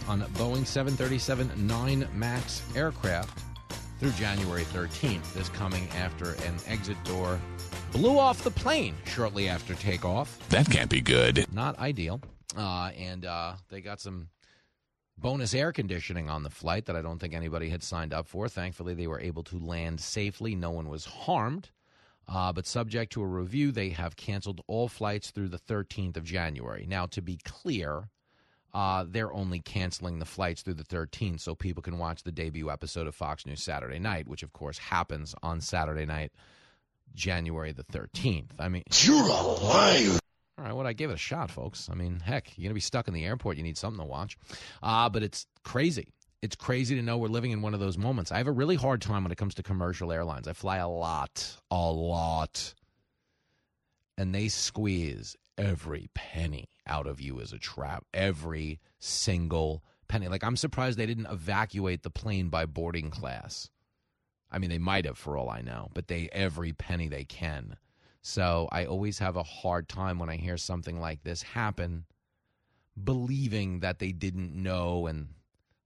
on Boeing 737 9 MAX aircraft through January 13th. This coming after an exit door blew off the plane shortly after takeoff. That can't be good. Not ideal. Uh, and uh, they got some bonus air conditioning on the flight that I don't think anybody had signed up for. Thankfully, they were able to land safely. No one was harmed. Uh, but subject to a review, they have canceled all flights through the 13th of January. Now, to be clear, uh, they're only canceling the flights through the 13th so people can watch the debut episode of Fox News Saturday Night, which, of course, happens on Saturday night, January the 13th. I mean, you're a liar. All right, well, I gave it a shot, folks. I mean, heck, you're going to be stuck in the airport. You need something to watch. Uh, but it's crazy. It's crazy to know we're living in one of those moments. I have a really hard time when it comes to commercial airlines. I fly a lot, a lot. And they squeeze every penny out of you as a trap. Every single penny. Like, I'm surprised they didn't evacuate the plane by boarding class. I mean, they might have for all I know, but they every penny they can. So I always have a hard time when I hear something like this happen, believing that they didn't know and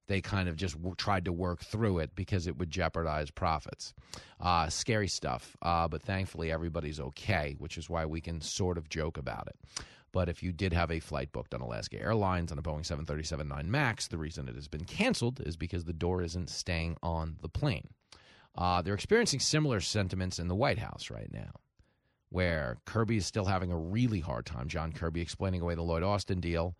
they kind of just w- tried to work through it because it would jeopardize profits. Uh, scary stuff. Uh, but thankfully, everybody's okay, which is why we can sort of joke about it. But if you did have a flight booked on Alaska Airlines on a Boeing 737-9 MAX, the reason it has been canceled is because the door isn't staying on the plane. Uh, they're experiencing similar sentiments in the White House right now, where Kirby is still having a really hard time. John Kirby explaining away the Lloyd Austin deal.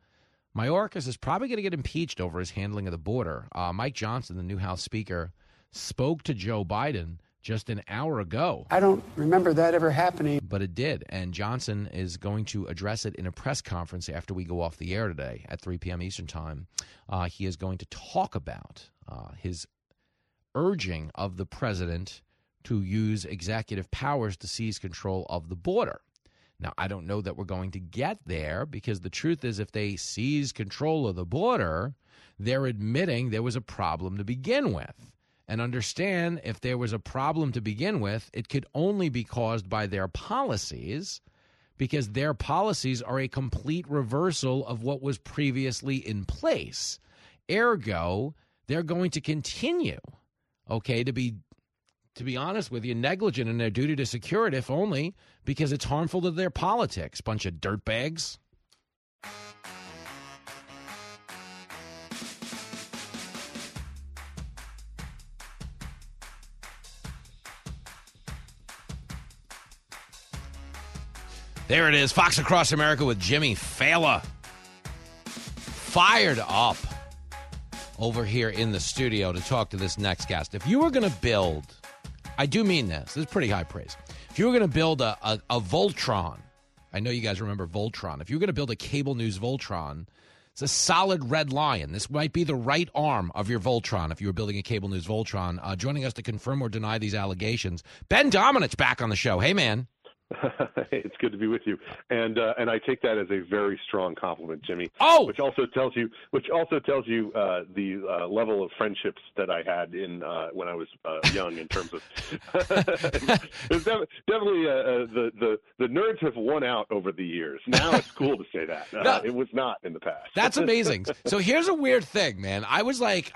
Mayorkas is probably going to get impeached over his handling of the border. Uh, Mike Johnson, the new House Speaker, spoke to Joe Biden just an hour ago. I don't remember that ever happening. But it did. And Johnson is going to address it in a press conference after we go off the air today at 3 p.m. Eastern Time. Uh, he is going to talk about uh, his urging of the president to use executive powers to seize control of the border. Now, I don't know that we're going to get there because the truth is, if they seize control of the border, they're admitting there was a problem to begin with and understand if there was a problem to begin with, it could only be caused by their policies because their policies are a complete reversal of what was previously in place. Ergo, they're going to continue, okay, to be to be honest with you, negligent in their duty to secure it, if only because it's harmful to their politics. Bunch of dirtbags. There it is, Fox Across America with Jimmy Failla. Fired up over here in the studio to talk to this next guest. If you were going to build, I do mean this, this is pretty high praise. If you were going to build a, a, a Voltron, I know you guys remember Voltron. If you were going to build a cable news Voltron, it's a solid red lion. This might be the right arm of your Voltron if you were building a cable news Voltron. Uh, joining us to confirm or deny these allegations, Ben Domenech back on the show. Hey, man. it's good to be with you, and uh, and I take that as a very strong compliment, Jimmy. Oh, which also tells you, which also tells you uh, the uh, level of friendships that I had in uh, when I was uh, young. In terms of, it's definitely uh, uh, the the the nerds have won out over the years. Now it's cool to say that. Uh, No. it was not in the past. That's amazing. so here's a weird thing, man. I was like,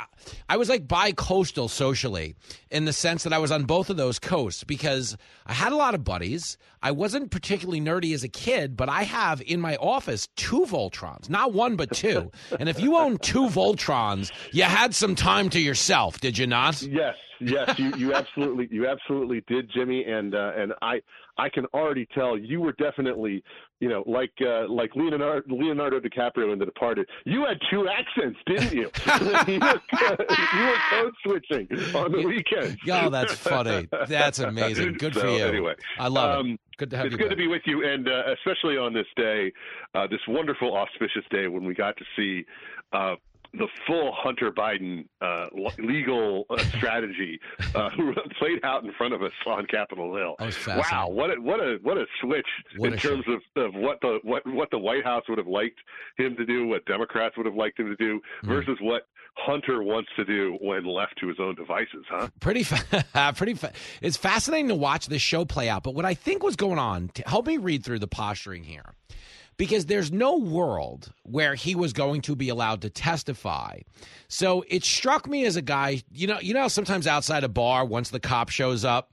I was like bi-coastal socially in the sense that I was on both of those coasts because I had a lot of buddies. I wasn't particularly nerdy as a kid, but I have in my office two Voltrons, not one but two. and if you own two Voltrons, you had some time to yourself, did you not? Yes, yes, you, you absolutely you absolutely did, Jimmy, and uh, and I I can already tell you were definitely you know like uh, like Leonardo Leonardo DiCaprio in The Departed. You had two accents, didn't you? you were, you were code switching on the weekend. Oh, that's funny. That's amazing. Good for you. Anyway, I love um, it. Good to have it's you. good back. to be with you, and uh, especially on this day, uh, this wonderful auspicious day when we got to see. The full Hunter Biden uh, legal uh, strategy uh, played out in front of us on Capitol Hill. Wow, what a what a what a switch What in a terms of, of what the what what the White House would have liked him to do, what Democrats would have liked him to do, Hmm. versus what Hunter wants to do when left to his own devices, huh? pretty fa- pretty fa- it's fascinating to watch this show play out but what i think was going on help me read through the posturing here because there's no world where he was going to be allowed to testify so it struck me as a guy you know you know sometimes outside a bar once the cop shows up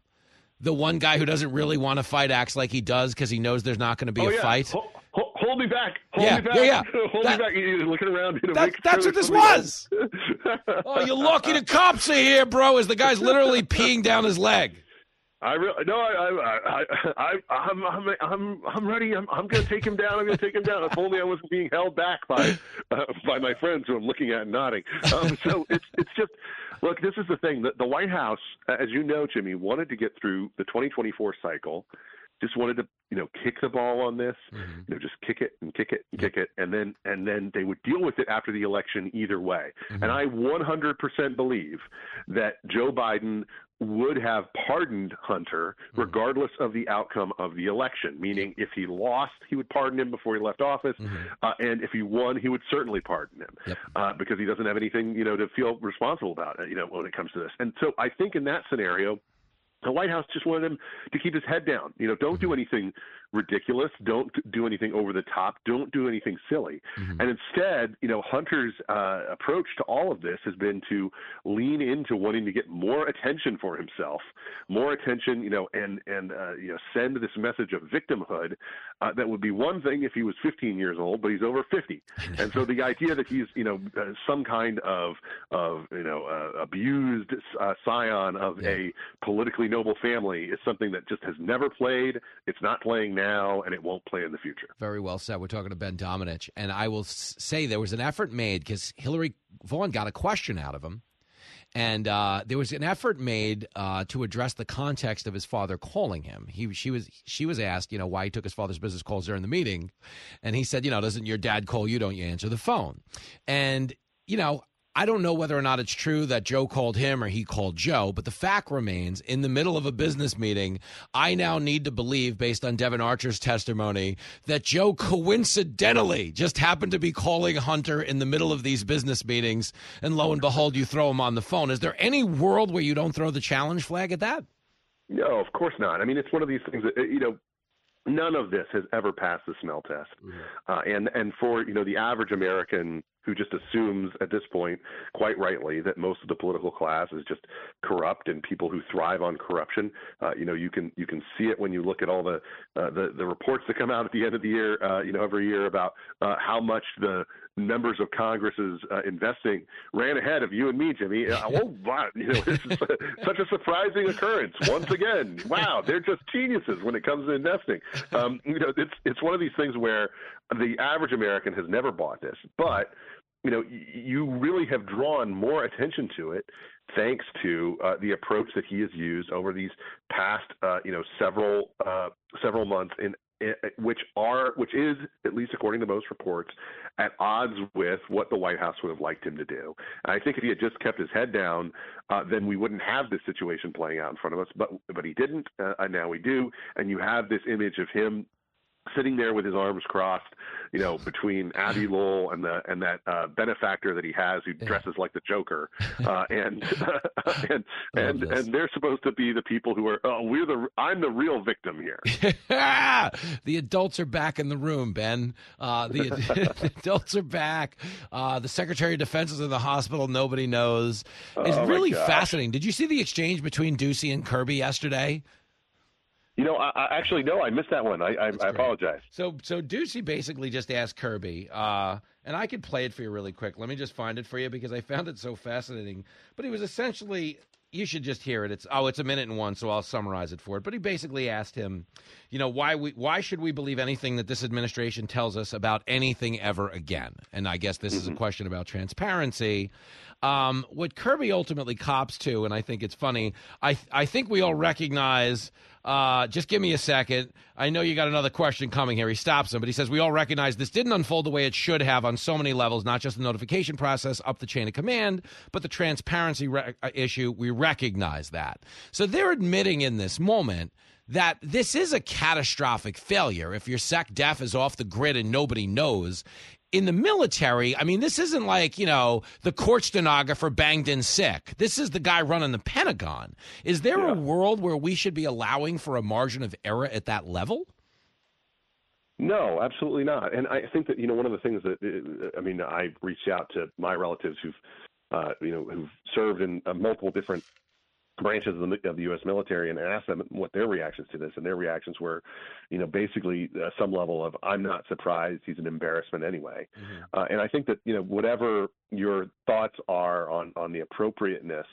the one guy who doesn't really want to fight acts like he does because he knows there's not going to be oh, a yeah. fight Ho- ho- hold me back. Hold Yeah, me back. yeah, yeah. hold That- me back. Looking around. You know, That- that's sure what this was. oh you're lucky the cops are here bro as the guy's literally peeing down his leg I really no, I, I, I, I, I'm, I'm, I'm, I'm ready. I'm, I'm going to take him down. I'm going to take him down. If only I wasn't being held back by, uh, by my friends who I'm looking at and nodding. Um, so it's, it's just, look, this is the thing. The, the White House, as you know, Jimmy, wanted to get through the 2024 cycle. Just wanted to, you know, kick the ball on this. Mm-hmm. You know, just kick it and kick it and kick it, and then and then they would deal with it after the election either way. Mm-hmm. And I 100% believe that Joe Biden would have pardoned Hunter Mm-hmm. regardless of the outcome of the election. Meaning, if he lost, he would pardon him before he left office, Mm-hmm. uh, and if he won, he would certainly pardon him uh, because he doesn't have anything, you know, to feel responsible about, you know, when it comes to this. And so, I think in that scenario, the White House just wanted him to keep his head down. You know, don't do anything ridiculous. Don't do anything over the top. Don't do anything silly. Mm-hmm. And instead, you know, Hunter's uh, approach to all of this has been to lean into wanting to get more attention for himself, more attention, you know, and and uh, you know, send this message of victimhood. Uh, that would be one thing if he was 15 years old, but he's over 50, and so the idea that he's, you know, uh, some kind of of you know uh, abused uh, scion of a politically noble family is something that just has never played. It's not playing now, and it won't play in the future. Very well said. We're talking to Ben Domenech, and I will say there was an effort made because Hillary Vaughn got a question out of him, and uh, there was an effort made uh, to address the context of his father calling him. He she was she was asked, you know, why he took his father's business calls during the meeting, and he said, you know, doesn't your dad call you? Don't you answer the phone? And you know, I don't know whether or not it's true that Joe called him or he called Joe, but the fact remains in the middle of a business meeting, I now need to believe, based on Devon Archer's testimony, that Joe coincidentally just happened to be calling Hunter in the middle of these business meetings, and lo and behold, you throw him on the phone. Is there any world where you don't throw the challenge flag at that? No, of course not. I mean, it's one of these things that you know. None of this has ever passed the smell test, uh, and and for you know the average American who just assumes at this point, quite rightly, that most of the political class is just corrupt and people who thrive on corruption. Uh, you know, you can you can see it when you look at all the uh, the the reports that come out at the end of the year, uh, you know, every year about uh, how much the members of Congress's uh, investing ran ahead of you and me, Jimmy. Uh, oh, wow, you know, is such a surprising occurrence. Once again, wow, they're just geniuses when it comes to investing. Um, you know, it's it's one of these things where the average American has never bought this, but you know, you really have drawn more attention to it thanks to uh, the approach that he has used over these past, uh, you know, several uh, several months in, in which are which is at least according to most reports at odds with what the White House would have liked him to do. And I think if he had just kept his head down, uh, then we wouldn't have this situation playing out in front of us. But but he didn't, uh, and now we do. And you have this image of him sitting there with his arms crossed, you know, between Abbe Lowell and the and that uh, benefactor that he has who dresses like the Joker, uh, and and and and they're supposed to be the people who are oh we're the I'm the real victim here. the adults are back in the room, Ben. Uh, the, the, adults are back. Uh, the Secretary of Defense is in the hospital. Nobody knows. It's Oh, really fascinating. Did you see the exchange between Doocy and Kirby yesterday? You know, I, I actually no, I missed that one. I I, I apologize. So so Doocy basically just asked Kirby, uh, and I could play it for you really quick. Let me just find it for you because I found it so fascinating. But he was essentially you should just hear it. It's oh, it's a minute and one, so I'll summarize it for it. But he basically asked him, you know, why we why should we believe anything that this administration tells us about anything ever again? And I guess this is a question about transparency. Um, what Kirby ultimately cops to, and I think it's funny. I I think we all recognize. Uh, just give me a second. I know you got another question coming here. He stops him, but he says we all recognize this didn't unfold the way it should have on so many levels, not just the notification process up the chain of command, but the transparency re- uh, issue. We recognize that. So they're admitting in this moment that this is a catastrophic failure. If your SEC def is off the grid and nobody knows, in the military, I mean, this isn't like, you know, the court stenographer banged in sick. This is the guy running the Pentagon. Is there a world where we should be allowing for a margin of error at that level? No, absolutely not. And I think that you know one of the things that uh, I mean, I reached out to my relatives who've uh, you know who've served in uh, multiple different branches of the, of the U.S. military and asked them what their reactions to this, and their reactions were, you know, basically uh, some level of "I'm not surprised. He's an embarrassment anyway." Uh, and I think that you know whatever your thoughts are on on the appropriateness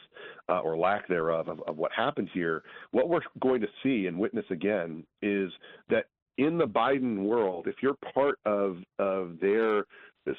uh, or lack thereof of, of what happened here, what we're going to see and witness again is that in the Biden world, if you're part of of their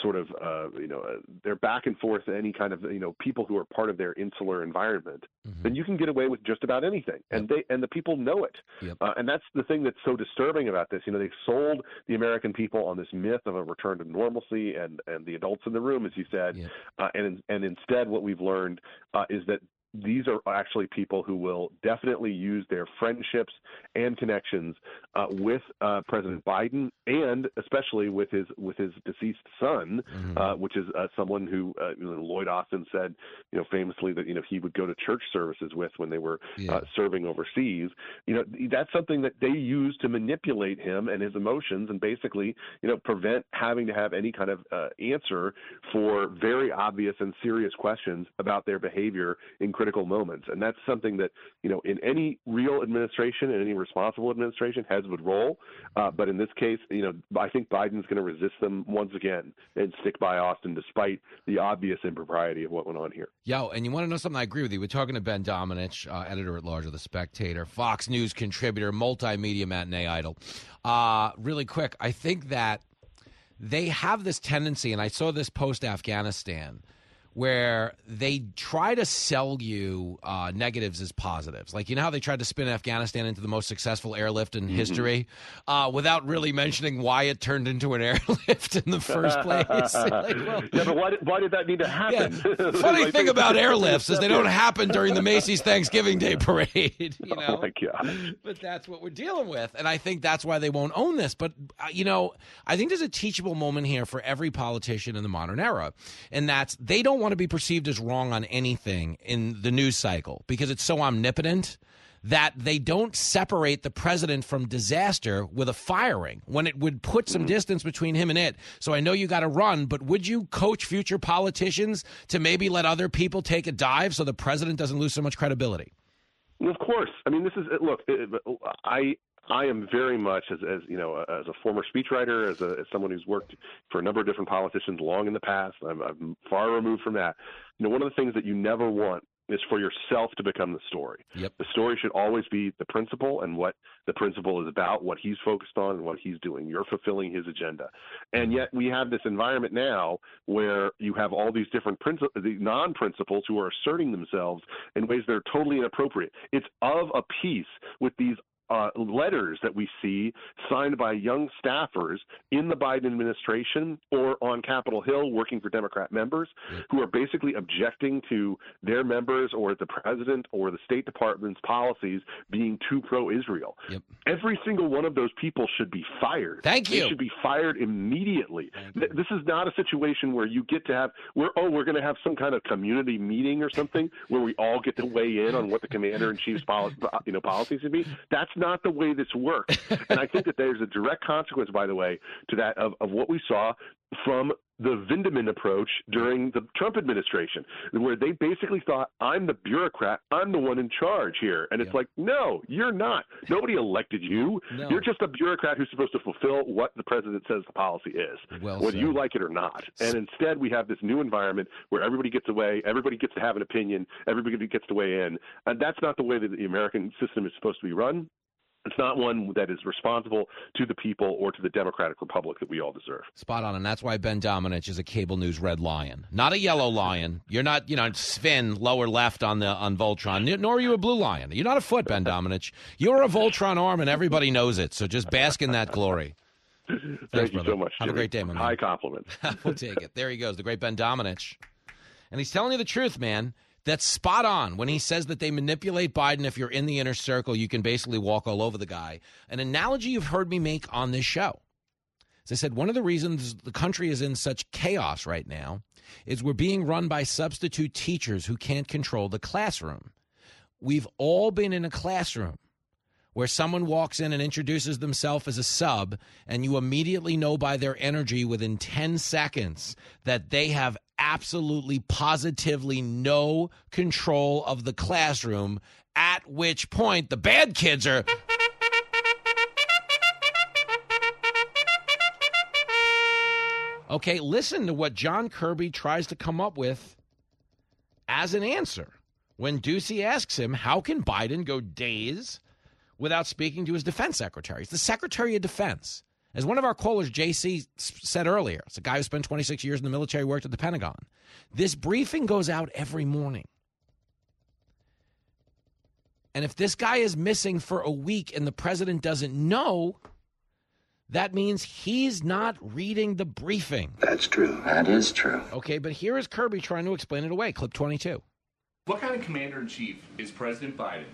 sort of uh, you know uh, their back and forth any kind of you know people who are part of their insular environment, then you can get away with just about anything, and they and the people know it, uh, and that's the thing that's so disturbing about this. You know, they've sold the American people on this myth of a return to normalcy, and and the adults in the room, as you said, uh, and and instead what we've learned uh, is that these are actually people who will definitely use their friendships and connections uh, with uh, President Biden, and especially with his with his deceased son, Mm-hmm. uh, which is uh, someone who uh, you know, Lloyd Austin said, you know, famously that you know he would go to church services with when they were uh, serving overseas. You know, that's something that they use to manipulate him and his emotions, and basically, you know, prevent having to have any kind of uh, answer for very obvious and serious questions about their behavior in critical moments. And that's something that you know, in any real administration and any responsible administration, heads would roll. Uh, but in this case, you know, I think Biden's going to resist them once again and stick by Austin, despite the obvious impropriety of what went on here. Yo, and you want to know something? I agree with you. We're talking to Ben Domenech, uh, editor at large of The Spectator, Fox News contributor, multimedia matinee idol. Uh, really quick, I think that they have this tendency, and I saw this post Afghanistan, where they try to sell you uh, negatives as positives. Like, you know how they tried to spin Afghanistan into the most successful airlift in history uh, without really mentioning why it turned into an airlift in the first place? Like, well, yeah, but why did, why did that need to happen? Funny Like, thing about airlifts is they don't happen during the Macy's Thanksgiving Day parade. You know, Oh my god! but that's what we're dealing with, and I think that's why they won't own this. But uh, you know, I think there's a teachable moment here for every politician in the modern era, and that's they don't want to be perceived as wrong on anything in the news cycle because it's so omnipotent that they don't separate the president from disaster with a firing when it would put some distance between him and it. So I know you got to run, but would you coach future politicians to maybe let other people take a dive so the president doesn't lose so much credibility? Of course. I mean, this is look. I I am very much as as you know as a former speechwriter, as a as someone who's worked for a number of different politicians long in the past. I'm, I'm far removed from that. You know, one of the things that you never want is for yourself to become the story. Yep. The story should always be the principal and what the principal is about, what he's focused on, and what he's doing. You're fulfilling his agenda. And yet we have this environment now where you have all these different princi- the non-principals who are asserting themselves in ways that are totally inappropriate. It's of a piece with these uh, letters that we see signed by young staffers in the Biden administration or on Capitol Hill working for Democrat members who are basically objecting to their members or the president or the State Department's policies being too pro Israel. Every single one of those people should be fired. Thank you. They should be fired immediately. This is not a situation where you get to have where oh we're going to have some kind of community meeting or something where we all get to weigh in on what the commander in chief's policy you know policies should be. That's not the way this works. and I think that there's a direct consequence, by the way, to that of, of what we saw from the Vindman approach during the Trump administration, where they basically thought, I'm the bureaucrat, I'm the one in charge here. And it's like, no, you're not. Nobody elected you. No. You're just a bureaucrat who's supposed to fulfill what the president says the policy is, Well whether said. you like it or not. And instead, we have this new environment where everybody gets away, everybody gets to have an opinion, everybody gets to weigh in. And that's not the way that the American system is supposed to be run. It's not one that is responsible to the people or to the democratic republic that we all deserve. Spot on, and that's why Ben Domenech is a cable news red lion, not a yellow lion. You're not, you know, Sven lower left on the on Voltron, nor are you a blue lion. You're not a foot, Ben Domenech. You're a Voltron arm, and everybody knows it. So just bask in that glory. Thank you brother. so much. Have a great day, my man. High compliment. we'll take it. There he goes, the great Ben Domenech. And he's telling you the truth, man. That's spot on when he says that they manipulate Biden. If you're in the inner circle, you can basically walk all over the guy. An analogy you've heard me make on this show. As I said, one of the reasons the country is in such chaos right now is we're being run by substitute teachers who can't control the classroom. We've all been in a classroom where someone walks in and introduces themselves as a sub, and you immediately know by their energy within 10 seconds that they have absolutely, positively no control of the classroom, at which point the bad kids are. Okay, listen to what John Kirby tries to come up with as an answer when Doocy asks him, How can Biden go days without speaking to his defense secretary? It's the Secretary of Defense. As one of our callers, JC, said earlier, it's a guy who spent 26 years in the military, worked at the Pentagon. This briefing goes out every morning. And if this guy is missing for a week and the president doesn't know, that means he's not reading the briefing. That's true. That is true. Okay, but here is Kirby trying to explain it away. Clip 22. What kind of commander in chief is President Biden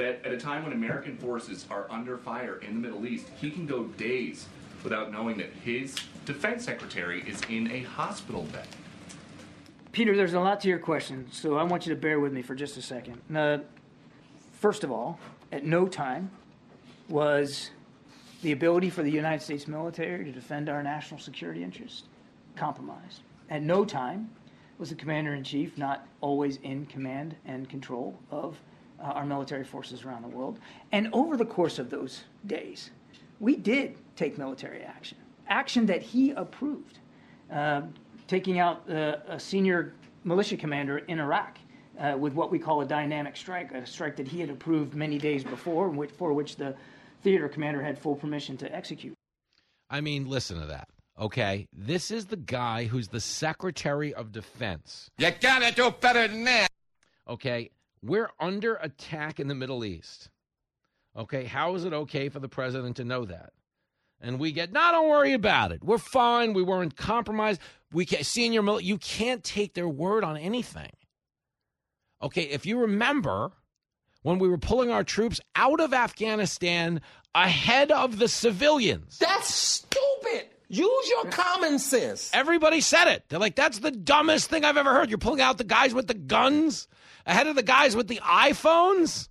that at a time when American forces are under fire in the Middle East, he can go days without knowing that his defense secretary is in a hospital bed? Peter, there's a lot to your question, so I want you to bear with me for just a second. Now, first of all, at no time was the ability for the United States military to defend our national security interests compromised. At no time was the commander in chief not always in command and control of uh, our military forces around the world. And over the course of those days, we did take military action, action that he approved, uh, taking out uh, a senior militia commander in Iraq. Uh, with what we call a dynamic strike, a strike that he had approved many days before, which, for which the theater commander had full permission to execute. I mean, listen to that. Okay, this is the guy who's the Secretary of Defense. You gotta do better than that. Okay, we're under attack in the Middle East. Okay, how is it okay for the president to know that? And we get, no, don't worry about it. We're fine. We weren't compromised. We can't, senior, mil- you can't take their word on anything. Okay, if you remember when we were pulling our troops out of Afghanistan ahead of the civilians. That's stupid. Use your common sense. Everybody said it. They're like, that's the dumbest thing I've ever heard. You're pulling out the guys with the guns ahead of the guys with the iPhones?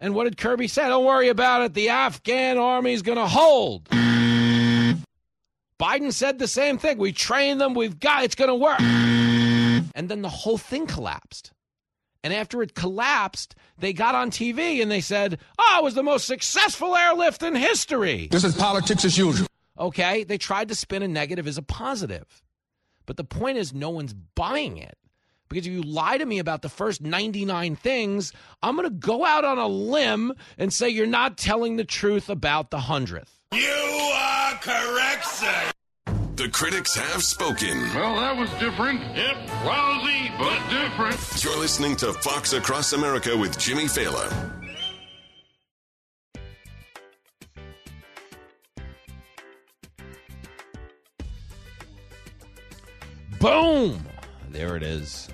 And what did Kirby say? Don't worry about it. The Afghan army's going to hold. Biden said the same thing. We train them. We've got it's going to work. And then the whole thing collapsed. And after it collapsed, they got on TV and they said, "Oh, it was the most successful airlift in history." This is politics as usual. Okay, they tried to spin a negative as a positive. But the point is no one's buying it. Because if you lie to me about the first 99 things, I'm going to go out on a limb and say you're not telling the truth about the 100th. You are correct, sir. The critics have spoken. Well, that was different. Yep, lousy, but different. You're listening to Fox Across America with Jimmy Failla. Boom! There it is.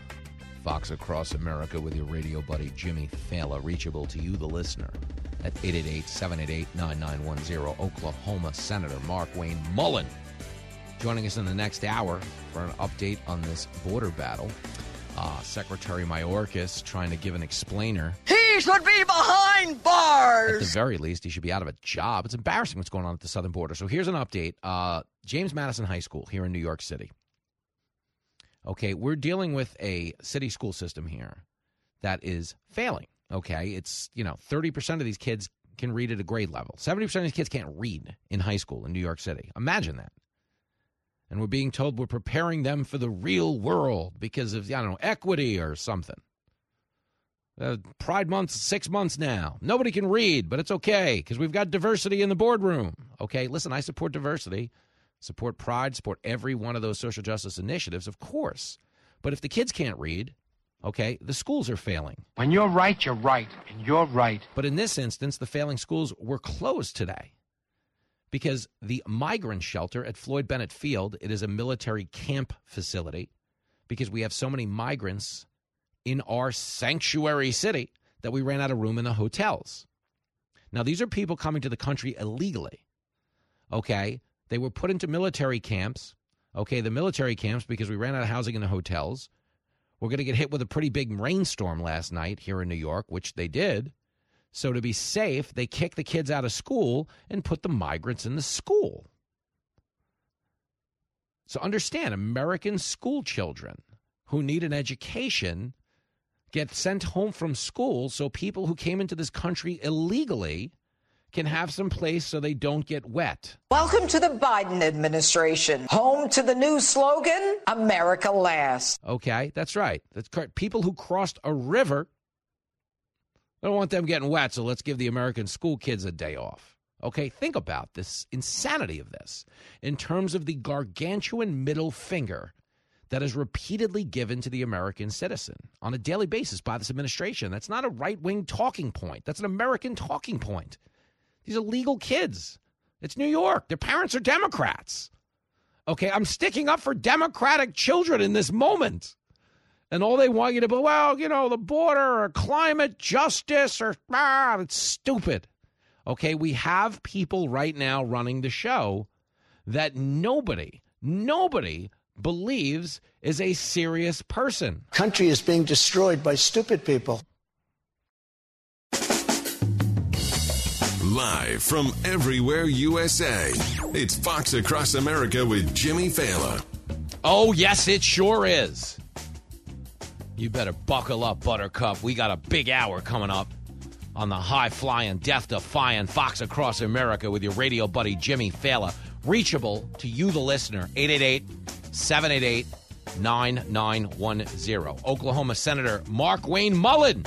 Fox Across America with your radio buddy Jimmy Failla, reachable to you, the listener, at 888 788 9910. Oklahoma Senator Mark Wayne Mullen joining us in the next hour for an update on this border battle. Uh, Secretary Mayorkas trying to give an explainer. He should be behind bars. At the very least, he should be out of a job. It's embarrassing what's going on at the southern border. So here's an update. Uh, James Madison High School here in New York City. Okay, we're dealing with a city school system here that is failing. Okay, it's, you know, 30% of these kids can read at a grade level. 70% of these kids can't read in high school in New York City. Imagine that. And we're being told we're preparing them for the real world because of, I don't know, equity or something. Uh, Pride Month's six months now. Nobody can read, but it's okay because we've got diversity in the boardroom. Okay, listen, I support diversity, support Pride, support every one of those social justice initiatives, of course. But if the kids can't read, okay, the schools are failing. When you're right, you're right, and you're right. But in this instance, the failing schools were closed today because the migrant shelter at Floyd Bennett Field, it is a military camp facility because we have so many migrants in our sanctuary city that we ran out of room in the hotels. Now, these are people coming to the country illegally. Okay? They were put into military camps. Okay, the military camps because we ran out of housing in the hotels. We're going to get hit with a pretty big rainstorm last night here in New York, which they did. So, to be safe, they kicked the kids out of school and put the migrants in the school. So, understand American school children who need an education get sent home from school so people who came into this country illegally can have some place so they don't get wet. Welcome to the Biden administration. Home to the new slogan, America Last. Okay, that's right. That's correct. People who crossed a river, I don't want them getting wet, so let's give the American school kids a day off. Okay, think about this insanity of this in terms of the gargantuan middle finger that is repeatedly given to the American citizen on a daily basis by this administration. That's not a right wing talking point, that's an American talking point. These are legal kids. It's New York. Their parents are Democrats. Okay, I'm sticking up for Democratic children in this moment. And all they want you to be, well, you know, the border or climate justice or, ah, it's stupid. Okay, we have people right now running the show that nobody, nobody believes is a serious person. Country is being destroyed by stupid people. Live from everywhere USA, it's Fox Across America with Jimmy Failla. Oh, yes, it sure is. You better buckle up, Buttercup. We got a big hour coming up on the high flying, death defying Fox Across America with your radio buddy Jimmy Failla. Reachable to you, the listener, 888 788 9910. Oklahoma Senator Markwayne Mullin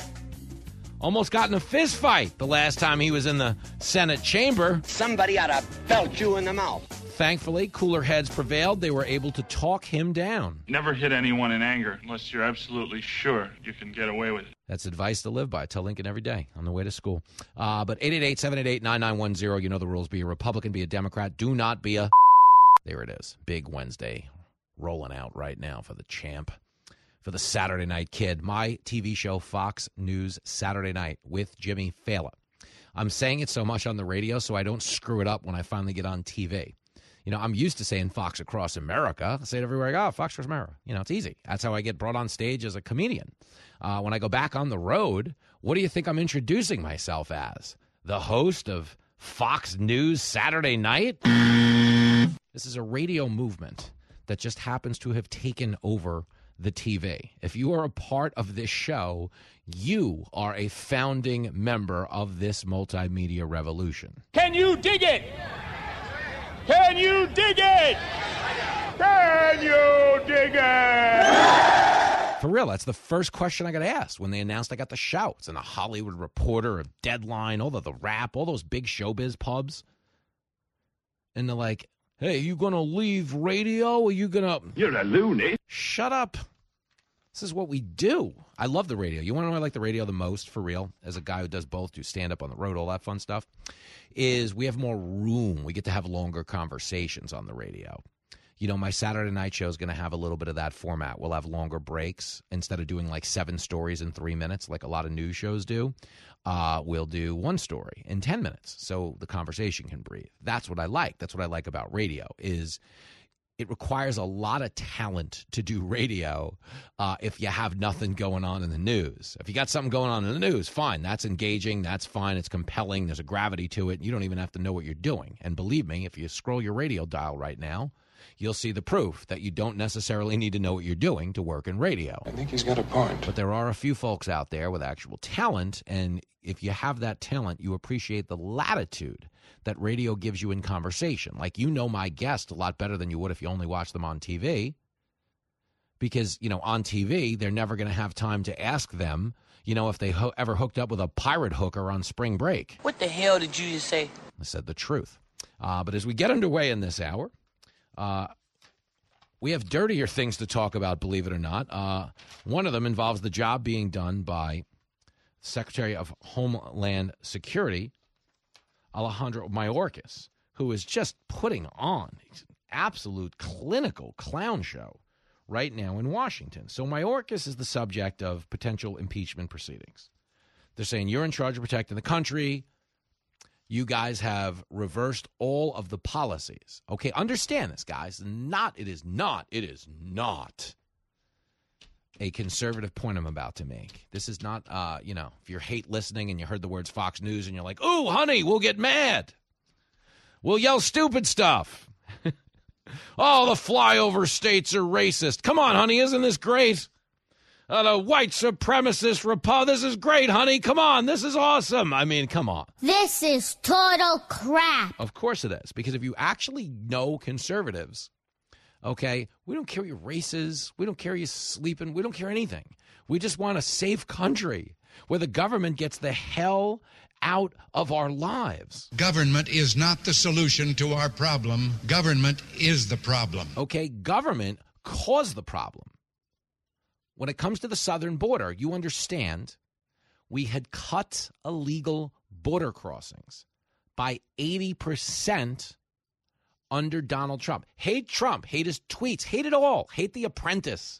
almost got in a fist fight the last time he was in the Senate chamber. Somebody ought to belt you in the mouth. Thankfully, cooler heads prevailed. They were able to talk him down. Never hit anyone in anger unless you're absolutely sure you can get away with it. That's advice to live by. Tell Lincoln every day on the way to school. Uh, but 888 788 9910, you know the rules. Be a Republican, be a Democrat. Do not be a. There it is. Big Wednesday rolling out right now for the champ, for the Saturday Night Kid. My TV show, Fox News Saturday Night with Jimmy Failla. I'm saying it so much on the radio so I don't screw it up when I finally get on TV. You know, I'm used to saying Fox Across America. I say it everywhere I go, Fox Across America. You know, it's easy. That's how I get brought on stage as a comedian. Uh, when I go back on the road, what do you think I'm introducing myself as? The host of Fox News Saturday Night? This is a radio movement that just happens to have taken over the TV. If you are a part of this show, you are a founding member of this multimedia revolution. Can you dig it? Can you dig it? Can you dig it? For real, that's the first question I got asked when they announced I got the shouts and the Hollywood Reporter, Deadline, all the the rap, all those big showbiz pubs. And they're like, "Hey, you gonna leave radio? Or you gonna?" You're a loony. Shut up. This is what we do. I love the radio. You want to know I like the radio the most for real, as a guy who does both, do stand up on the road, all that fun stuff, is we have more room. We get to have longer conversations on the radio. You know, my Saturday night show is going to have a little bit of that format. We'll have longer breaks instead of doing like seven stories in three minutes, like a lot of news shows do. Uh, we'll do one story in 10 minutes so the conversation can breathe. That's what I like. That's what I like about radio is it requires a lot of talent to do radio uh, if you have nothing going on in the news. If you got something going on in the news, fine. That's engaging. That's fine. It's compelling. There's a gravity to it. You don't even have to know what you're doing. And believe me, if you scroll your radio dial right now, you'll see the proof that you don't necessarily need to know what you're doing to work in radio. I think he's got a point. But there are a few folks out there with actual talent. And if you have that talent, you appreciate the latitude that radio gives you in conversation. Like you know my guest a lot better than you would if you only watch them on TV. Because, you know, on TV, they're never going to have time to ask them, you know, if they ho- ever hooked up with a pirate hooker on spring break. What the hell did you just say? I said the truth. Uh, but as we get underway in this hour, uh, we have dirtier things to talk about, believe it or not. Uh, one of them involves the job being done by Secretary of Homeland Security, Alejandro Mayorkas, who is just putting on an absolute clinical clown show right now in Washington. So Mayorkas is the subject of potential impeachment proceedings. They're saying you're in charge of protecting the country. You guys have reversed all of the policies. Okay, understand this, guys. Not it is not, it is not a conservative point I'm about to make. This is not, uh, you know, if you're hate listening and you heard the words Fox News and you're like, "Ooh, honey, we'll get mad. We'll yell stupid stuff." oh, the flyover states are racist. Come on, honey, isn't this great? Uh, the white supremacist Repo. This is great, honey. Come on, this is awesome. I mean, come on. This is total crap. Of course it is, because if you actually know conservatives, okay, we don't care what your races. we don't care you sleeping, we don't care anything. We just want a safe country where the government gets the hell out of our lives. Government is not the solution to our problem. Government is the problem. Okay, government caused the problem. When it comes to the southern border, you understand we had cut illegal border crossings by 80% under Donald Trump. Hate Trump, hate his tweets, hate it all, hate the apprentice.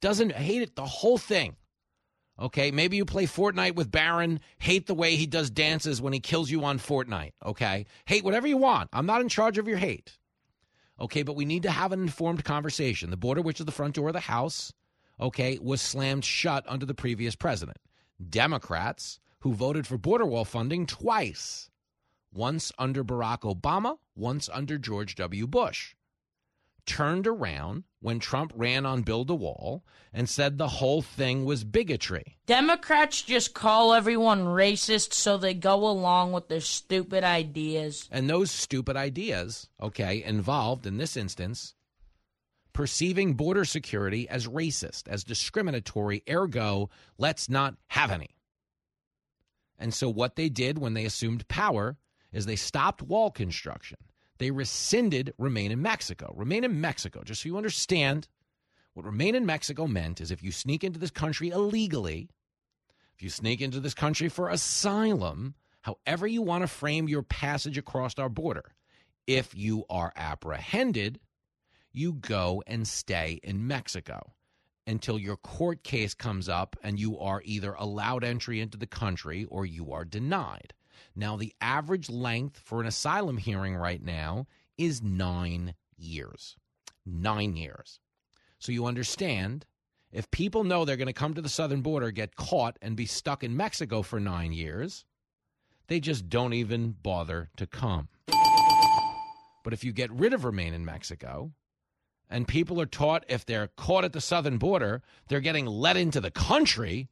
Doesn't hate it the whole thing. Okay, maybe you play Fortnite with Barron, hate the way he does dances when he kills you on Fortnite. Okay, hate whatever you want. I'm not in charge of your hate. Okay, but we need to have an informed conversation. The border, which is the front door of the House, okay, was slammed shut under the previous president. Democrats who voted for border wall funding twice, once under Barack Obama, once under George W. Bush turned around when Trump ran on Build a Wall and said the whole thing was bigotry. Democrats just call everyone racist so they go along with their stupid ideas. And those stupid ideas, okay, involved in this instance perceiving border security as racist, as discriminatory, ergo, let's not have any. And so what they did when they assumed power is they stopped wall construction they rescinded Remain in Mexico. Remain in Mexico, just so you understand, what Remain in Mexico meant is if you sneak into this country illegally, if you sneak into this country for asylum, however you want to frame your passage across our border, if you are apprehended, you go and stay in Mexico until your court case comes up and you are either allowed entry into the country or you are denied. Now, the average length for an asylum hearing right now is nine years. Nine years. So you understand if people know they're going to come to the southern border, get caught, and be stuck in Mexico for nine years, they just don't even bother to come. But if you get rid of remain in Mexico, and people are taught if they're caught at the southern border, they're getting let into the country.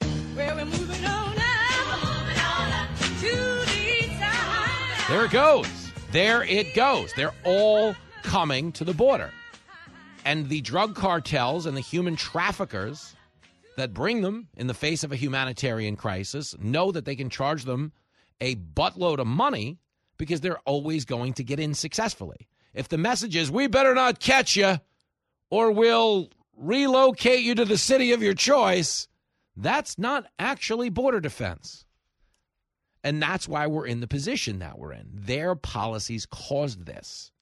There it goes. There it goes. They're all coming to the border. And the drug cartels and the human traffickers that bring them in the face of a humanitarian crisis know that they can charge them a buttload of money because they're always going to get in successfully. If the message is, we better not catch you or we'll relocate you to the city of your choice, that's not actually border defense. And that's why we're in the position that we're in. Their policies caused this.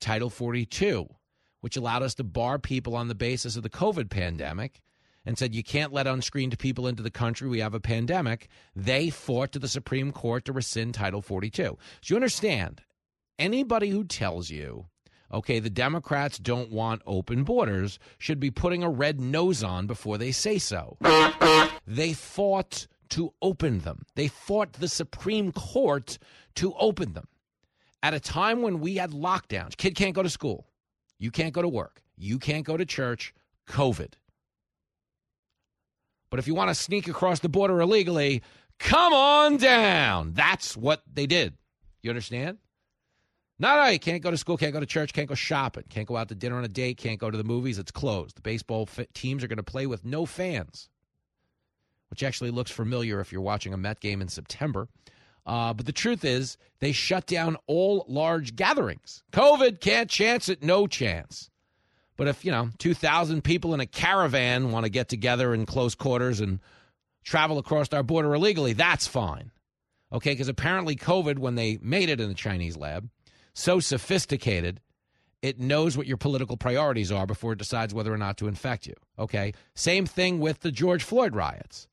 Title 42, which allowed us to bar people on the basis of the COVID pandemic and said you can't let unscreened people into the country. We have a pandemic. They fought to the Supreme Court to rescind Title 42. So you understand, anybody who tells you, okay, the Democrats don't want open borders should be putting a red nose on before they say so. They fought to open them. They fought the Supreme Court to open them. At a time when we had lockdowns, kid can't go to school, you can't go to work, you can't go to church, COVID. But if you want to sneak across the border illegally, come on down. That's what they did. You understand? No, no, you can't go to school, can't go to church, can't go shopping, can't go out to dinner on a date, can't go to the movies. It's closed. The baseball teams are going to play with no fans which actually looks familiar if you're watching a Met game in September. Uh, but the truth is, they shut down all large gatherings. COVID can't chance it, no chance. But if, you know, 2,000 people in a caravan want to get together in close quarters and travel across our border illegally, that's fine. Okay, because apparently COVID, when they made it in the Chinese lab, so sophisticated, it knows what your political priorities are before it decides whether or not to infect you. Okay, same thing with the George Floyd riots.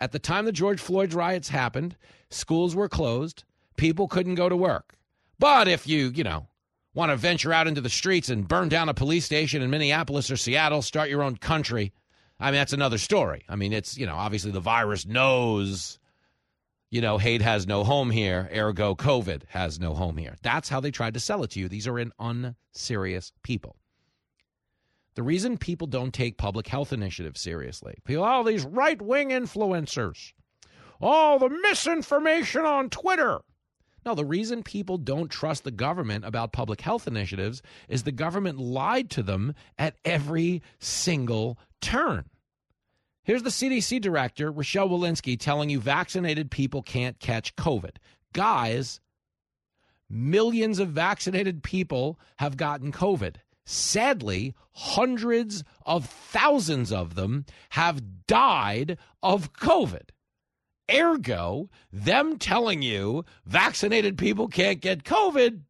At the time the George Floyd riots happened, schools were closed, people couldn't go to work. But if you, you know, want to venture out into the streets and burn down a police station in Minneapolis or Seattle, start your own country, I mean, that's another story. I mean, it's, you know, obviously the virus knows, you know, hate has no home here, ergo COVID has no home here. That's how they tried to sell it to you. These are in unserious people. The reason people don't take public health initiatives seriously, people, all these right wing influencers, all the misinformation on Twitter. No, the reason people don't trust the government about public health initiatives is the government lied to them at every single turn. Here's the CDC director, Rochelle Walensky, telling you vaccinated people can't catch COVID. Guys, millions of vaccinated people have gotten COVID. Sadly, hundreds of thousands of them have died of COVID. Ergo, them telling you vaccinated people can't get COVID,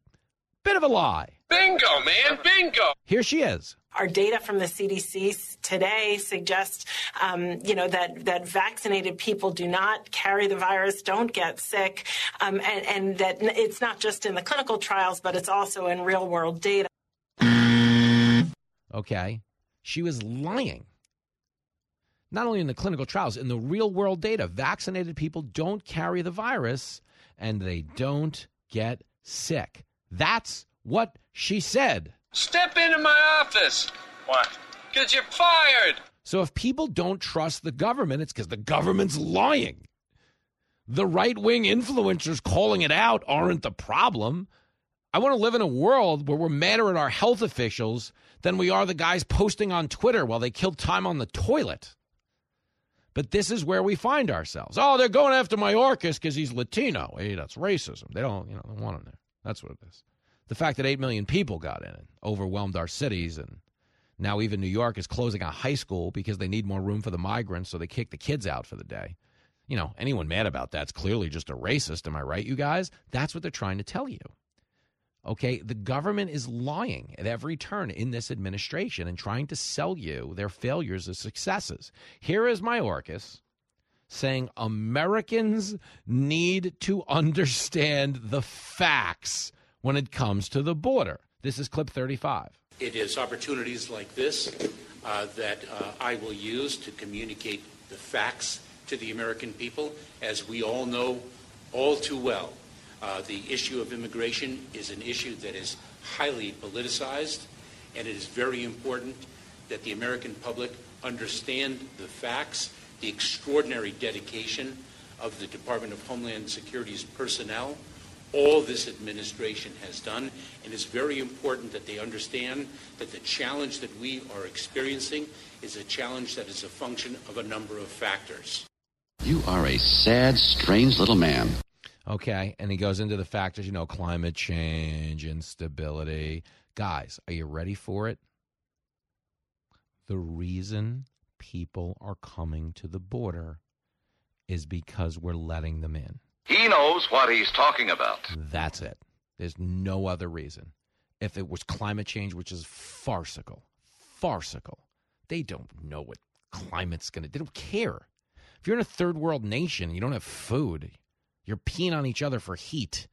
bit of a lie. Bingo, man, bingo. Here she is, Our data from the CDC today suggests, um, you know, that, that vaccinated people do not carry the virus, don't get sick, um, and, and that it's not just in the clinical trials, but it's also in real world data. Okay. She was lying. Not only in the clinical trials, in the real world data, vaccinated people don't carry the virus and they don't get sick. That's what she said. Step into my office. What? Because you're fired. So if people don't trust the government, it's because the government's lying. The right wing influencers calling it out aren't the problem. I want to live in a world where we're madder at our health officials than we are the guys posting on Twitter while they kill time on the toilet. But this is where we find ourselves. Oh, they're going after Mayorkas because he's Latino. Hey, that's racism. They don't, you know, don't want him there. That's what it is. The fact that 8 million people got in overwhelmed our cities and now even New York is closing a high school because they need more room for the migrants, so they kick the kids out for the day. You know, anyone mad about that's clearly just a racist. Am I right, you guys? That's what they're trying to tell you. Okay, the government is lying at every turn in this administration and trying to sell you their failures as successes. Here is Mayorkas saying Americans need to understand the facts when it comes to the border. This is clip 35. It is opportunities like this uh, that uh, I will use to communicate the facts to the American people. As we all know all too well, uh, the issue of immigration is an issue that is highly politicized, and it is very important that the American public understand the facts, the extraordinary dedication of the Department of Homeland Security's personnel. All this administration has done, and it's very important that they understand that the challenge that we are experiencing is a challenge that is a function of a number of factors. You are a sad, strange little man. Okay. And he goes into the factors, you know, climate change, instability. Guys, are you ready for it? The reason people are coming to the border is because we're letting them in. He knows what he's talking about. That's it. There's no other reason. If it was climate change, which is farcical, farcical, they don't know what climate's going to, they don't care. If you're in a third world nation, you don't have food, you're peeing on each other for heat.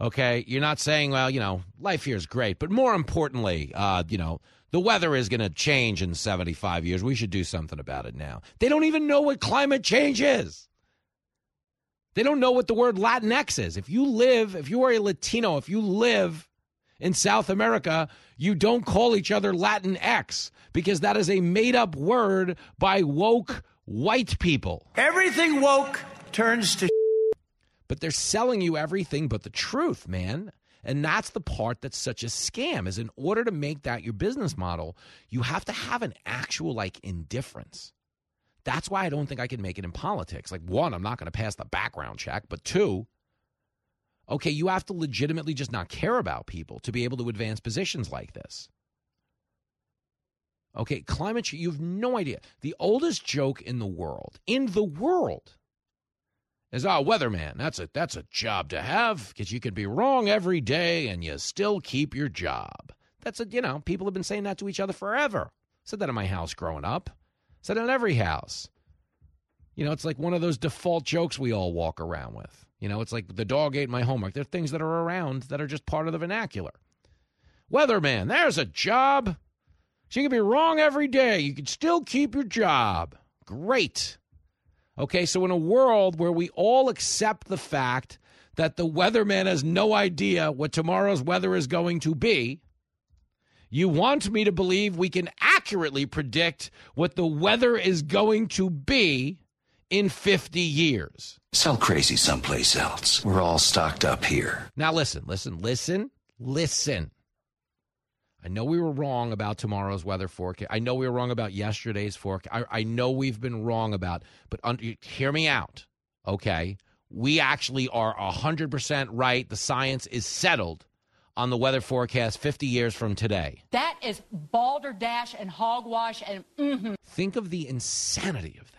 Okay, you're not saying, well, you know, life here is great, but more importantly, uh, you know, the weather is going to change in 75 years. We should do something about it now. They don't even know what climate change is. They don't know what the word Latinx is. If you live, if you are a Latino, if you live in South America, you don't call each other Latinx because that is a made up word by woke white people. Everything woke turns to but they're selling you everything but the truth, man. And that's the part that's such a scam is in order to make that your business model, you have to have an actual like indifference. That's why I don't think I can make it in politics. Like one, I'm not going to pass the background check, but two, okay, you have to legitimately just not care about people to be able to advance positions like this. Okay, climate change, you have no idea. The oldest joke in the world, in the world, is oh weatherman that's a that's a job to have because you could be wrong every day and you still keep your job that's a you know people have been saying that to each other forever said that in my house growing up said in every house. You know it's like one of those default jokes we all walk around with. You know it's like the dog ate my homework. There are things that are around that are just part of the vernacular. Weatherman there's a job. So you can be wrong every day. You can still keep your job. Great. Okay, so in a world where we all accept the fact that the weatherman has no idea what tomorrow's weather is going to be, you want me to believe we can accurately predict what the weather is going to be in 50 years. Sell crazy someplace else. We're all stocked up here. Now, listen, listen, listen, listen. I know we were wrong about tomorrow's weather forecast. I know we were wrong about yesterday's forecast. I, I know we've been wrong about, but un- hear me out, okay? We actually are 100% right. The science is settled on the weather forecast 50 years from today. That is balderdash and hogwash and mm-hmm. Think of the insanity of that.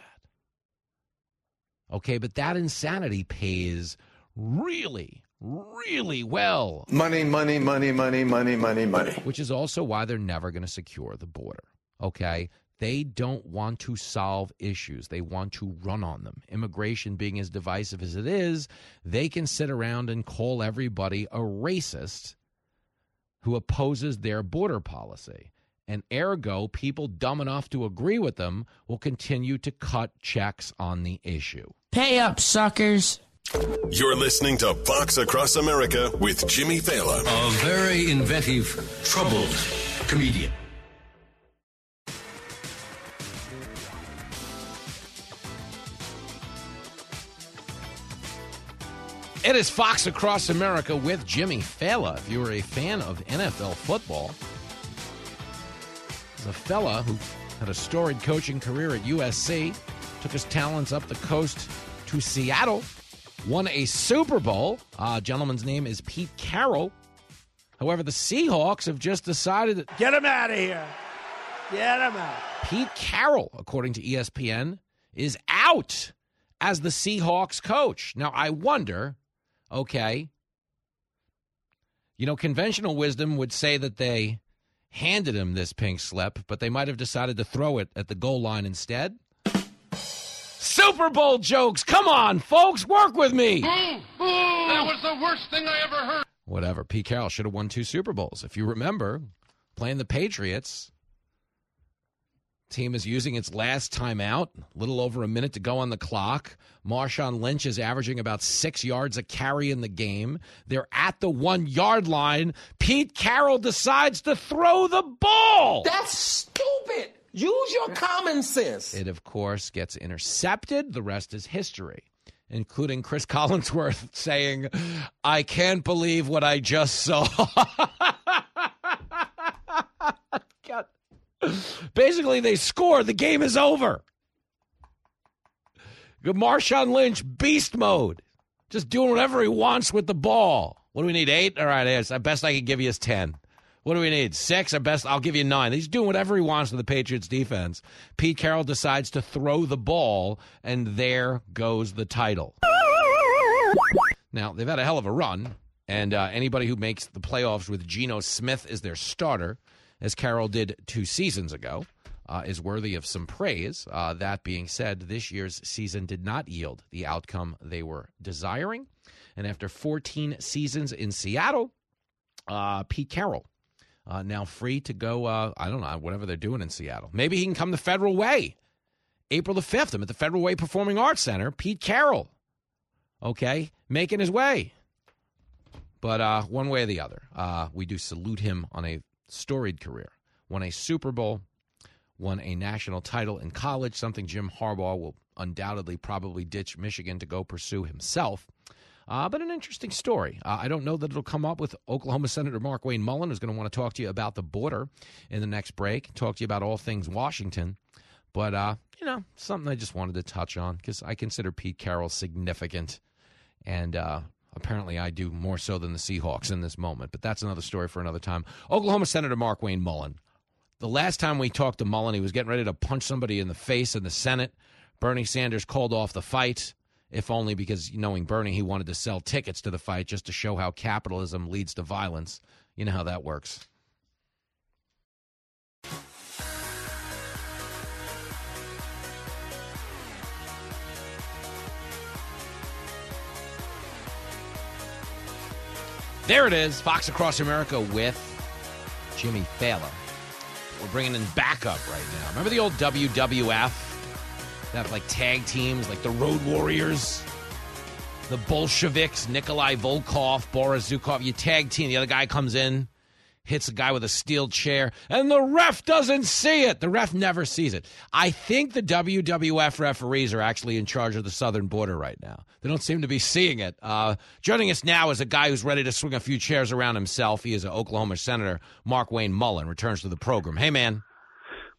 Okay, but that insanity pays really, really well. Money, money, money, money, money, money, money. Which is also why they're never going to secure the border. Okay? They don't want to solve issues. They want to run on them. Immigration being as divisive as it is, they can sit around and call everybody a racist who opposes their border policy. And ergo, people dumb enough to agree with them will continue to cut checks on the issue. Pay up, suckers. You're listening to Fox Across America with Jimmy Failla. A very inventive, troubled comedian. It is Fox Across America with Jimmy Failla. If you are a fan of NFL football, there's a fella who had a storied coaching career at USC, took his talents up the coast to Seattle, won a Super Bowl. Uh, gentleman's name is Pete Carroll. However, the Seahawks have just decided that Get him out of here. Get him out. Pete Carroll, according to ESPN, is out as the Seahawks coach. Now, I wonder, okay, you know, conventional wisdom would say that they handed him this pink slip, but they might have decided to throw it at the goal line instead. Super Bowl jokes. Come on, folks, work with me. That was the worst thing I ever heard. Whatever. Pete Carroll should have won two Super Bowls. If you remember, playing the Patriots, team is using its last timeout, a little over a minute to go on the clock. Marshawn Lynch is averaging about six yards a carry in the game. They're at the one yard line. Pete Carroll decides to throw the ball. That's stupid. Use your common sense. It, of course, gets intercepted. The rest is history, including Chris Collinsworth saying, I can't believe what I just saw. God. Basically, they score. The game is over. Marshawn Lynch, beast mode. Just doing whatever he wants with the ball. What do we need? Eight? All right. The best I can give you is 10. What do we need? Six? At best, I'll give you nine. He's doing whatever he wants with the Patriots defense. Pete Carroll decides to throw the ball, and there goes the title. Now, they've had a hell of a run, and uh, anybody who makes the playoffs with Geno Smith as their starter, as Carroll did two seasons ago, uh, is worthy of some praise. Uh, that being said, this year's season did not yield the outcome they were desiring. And after 14 seasons in Seattle, uh, Pete Carroll uh, now free to go. Uh, I don't know whatever they're doing in Seattle. Maybe he can come the Federal Way. April the fifth, I'm at the Federal Way Performing Arts Center. Pete Carroll, okay, making his way. But uh, one way or the other, uh, we do salute him on a storied career. Won a Super Bowl, won a national title in college, something Jim Harbaugh will undoubtedly probably ditch Michigan to go pursue himself. Uh, but an interesting story. Uh, I don't know that it'll come up with Oklahoma Senator Markwayne Mullin, who's going to want to talk to you about the border in the next break, talk to you about all things Washington. But, uh, you know, something I just wanted to touch on because I consider Pete Carroll significant. And uh, apparently I do more so than the Seahawks in this moment. But that's another story for another time. Oklahoma Senator Markwayne Mullin. The last time we talked to Mullin, he was getting ready to punch somebody in the face in the Senate. Bernie Sanders called off the fight if only because knowing Bernie, he wanted to sell tickets to the fight just to show how capitalism leads to violence. You know how that works. There it is, Fox Across America with Jimmy Failla. We're bringing in backup right now. Remember the old WWF? That like tag teams, like the Road Warriors, the Bolsheviks, Nikolai Volkoff, Boris Zhukov. You tag team. The other guy comes in, hits a guy with a steel chair, and the ref doesn't see it. The ref never sees it. I think the WWF referees are actually in charge of the southern border right now. They don't seem to be seeing it. Uh, joining us now is a guy who's ready to swing a few chairs around himself. He is an Oklahoma Senator. Markwayne Mullin returns to the program. Hey, man.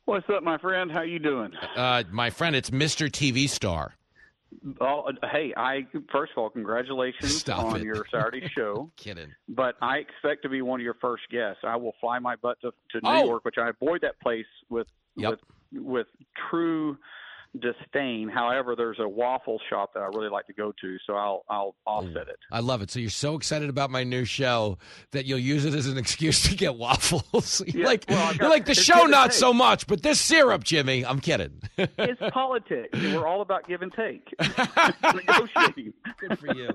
What's up, my friend? How you doing? Uh, my friend, it's Mr. TV Star. Oh, hey, I first of all, congratulations Stop on it. your Saturday show. Kidding. But I expect to be one of your first guests. I will fly my butt to, to New Oh. York, which I avoid that place with Yep. with with true disdain. However, there's a waffle shop that I really like to go to, so I'll I'll offset it. I love it. So you're so excited about my new show that you'll use it as an excuse to get waffles. you're Yeah, like, well, I you're like the show, not so much, but this syrup, Jimmy. I'm kidding. It's politics. We're all about give and take, negotiating. Good for you.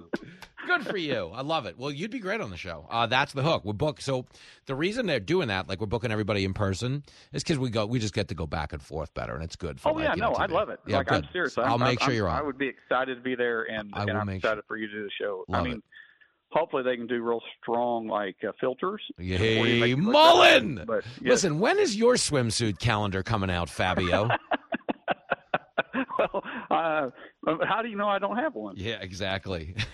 Good for you. I love it. Well, you'd be great on the show. Uh, that's the hook. We're book. So the reason they're doing that, like we're booking everybody in person, is because we go. We just get to go back and forth better, and it's good for. Oh like, yeah, you know, no, I TV. love it. Yeah, like good. I'm serious. I'm, I'll make I'm- sure you're on. I would be excited to be there, and, I and I'm excited for you to do the show. Love I mean, it. hopefully they can do real strong like uh, filters. Hey, Mullin! But yeah. Listen, when is your swimsuit calendar coming out, Fabio? well, uh, how do you know I don't have one? yeah, exactly.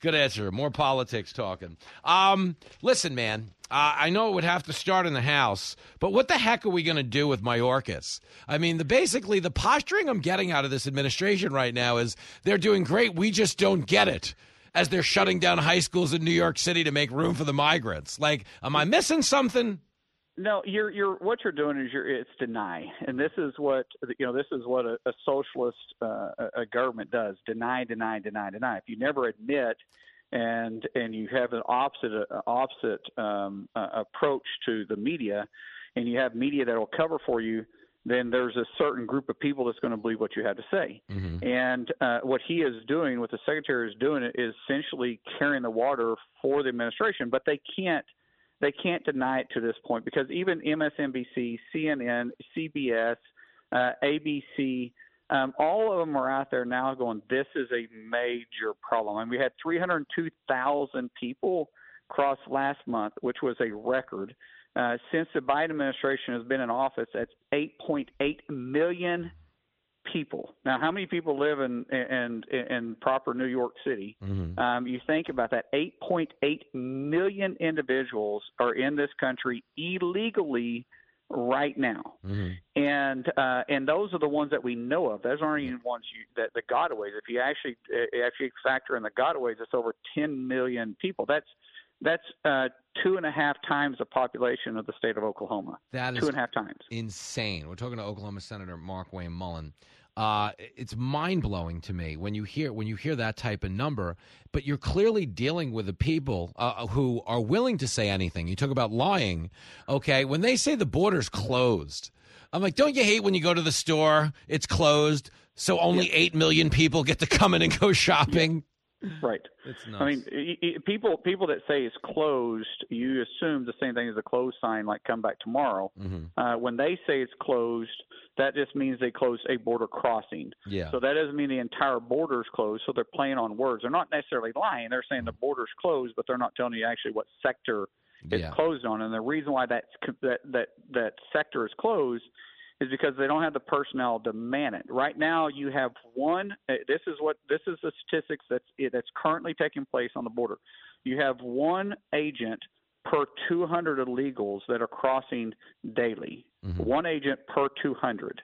Good answer. More politics talking. Um, listen, man. Uh, I know it would have to start in the house, but what the heck are we going to do with Mayorkas? I mean, the basically the posturing I'm getting out of this administration right now is they're doing great. We just don't get it. As they're shutting down high schools in New York City to make room for the migrants. Like, am I missing something? No, you're you're what you're doing is you're it's deny, and this is what you know. This is what a, a socialist uh, a- government does: deny, deny, deny, deny. If you never admit, and and you have an opposite uh, opposite um, uh, approach to the media, and you have media that will cover for you, then there's a certain group of people that's going to believe what you have to say. And uh, what he is doing, what the secretary is doing, is essentially carrying the water for the administration. But they can't they can't deny it to this point because even MSNBC, CNN, CBS, uh, ABC, um, all of them are out there now going, this is a major problem. And we had 302,000 people cross last month, which was a record. Uh, since the Biden administration has been in office, that's 8.8 million people. Now, how many people live in in in proper New York City? Um, you think about that. 8.8 million individuals are in this country illegally right now, and uh, and those are the ones that we know of. Those aren't even ones you, that the gotaways. If you actually uh, actually factor in the gotaways, it's over 10 million people. That's that's uh, two and a half times the population of the state of Oklahoma. That is two and a half times. insane. We're talking to Oklahoma Senator Markwayne Mullin. Uh, it's mind blowing to me when you hear when you hear that type of number. But you're clearly dealing with the people uh, who are willing to say anything. You talk about lying. Okay, when they say the border's closed, I'm like, don't you hate when you go to the store, it's closed, so only eight million people get to come in and go shopping. Right. It's I mean, people people that say it's closed, you assume the same thing as a closed sign, like "Come back tomorrow." Mm-hmm. Uh, when they say it's closed, that just means they closed a border crossing. Yeah. So that doesn't mean the entire border is closed. So they're playing on words. They're not necessarily lying. They're saying the border's closed, but they're not telling you actually what sector it's Yeah. closed on. And the reason why that's, that that that sector is closed is because they don't have the personnel to man it. Right now, you have one. uh, This is what this is the statistics that's that's currently taking place on the border. You have one agent per 200 illegals that are crossing daily. One agent per 200.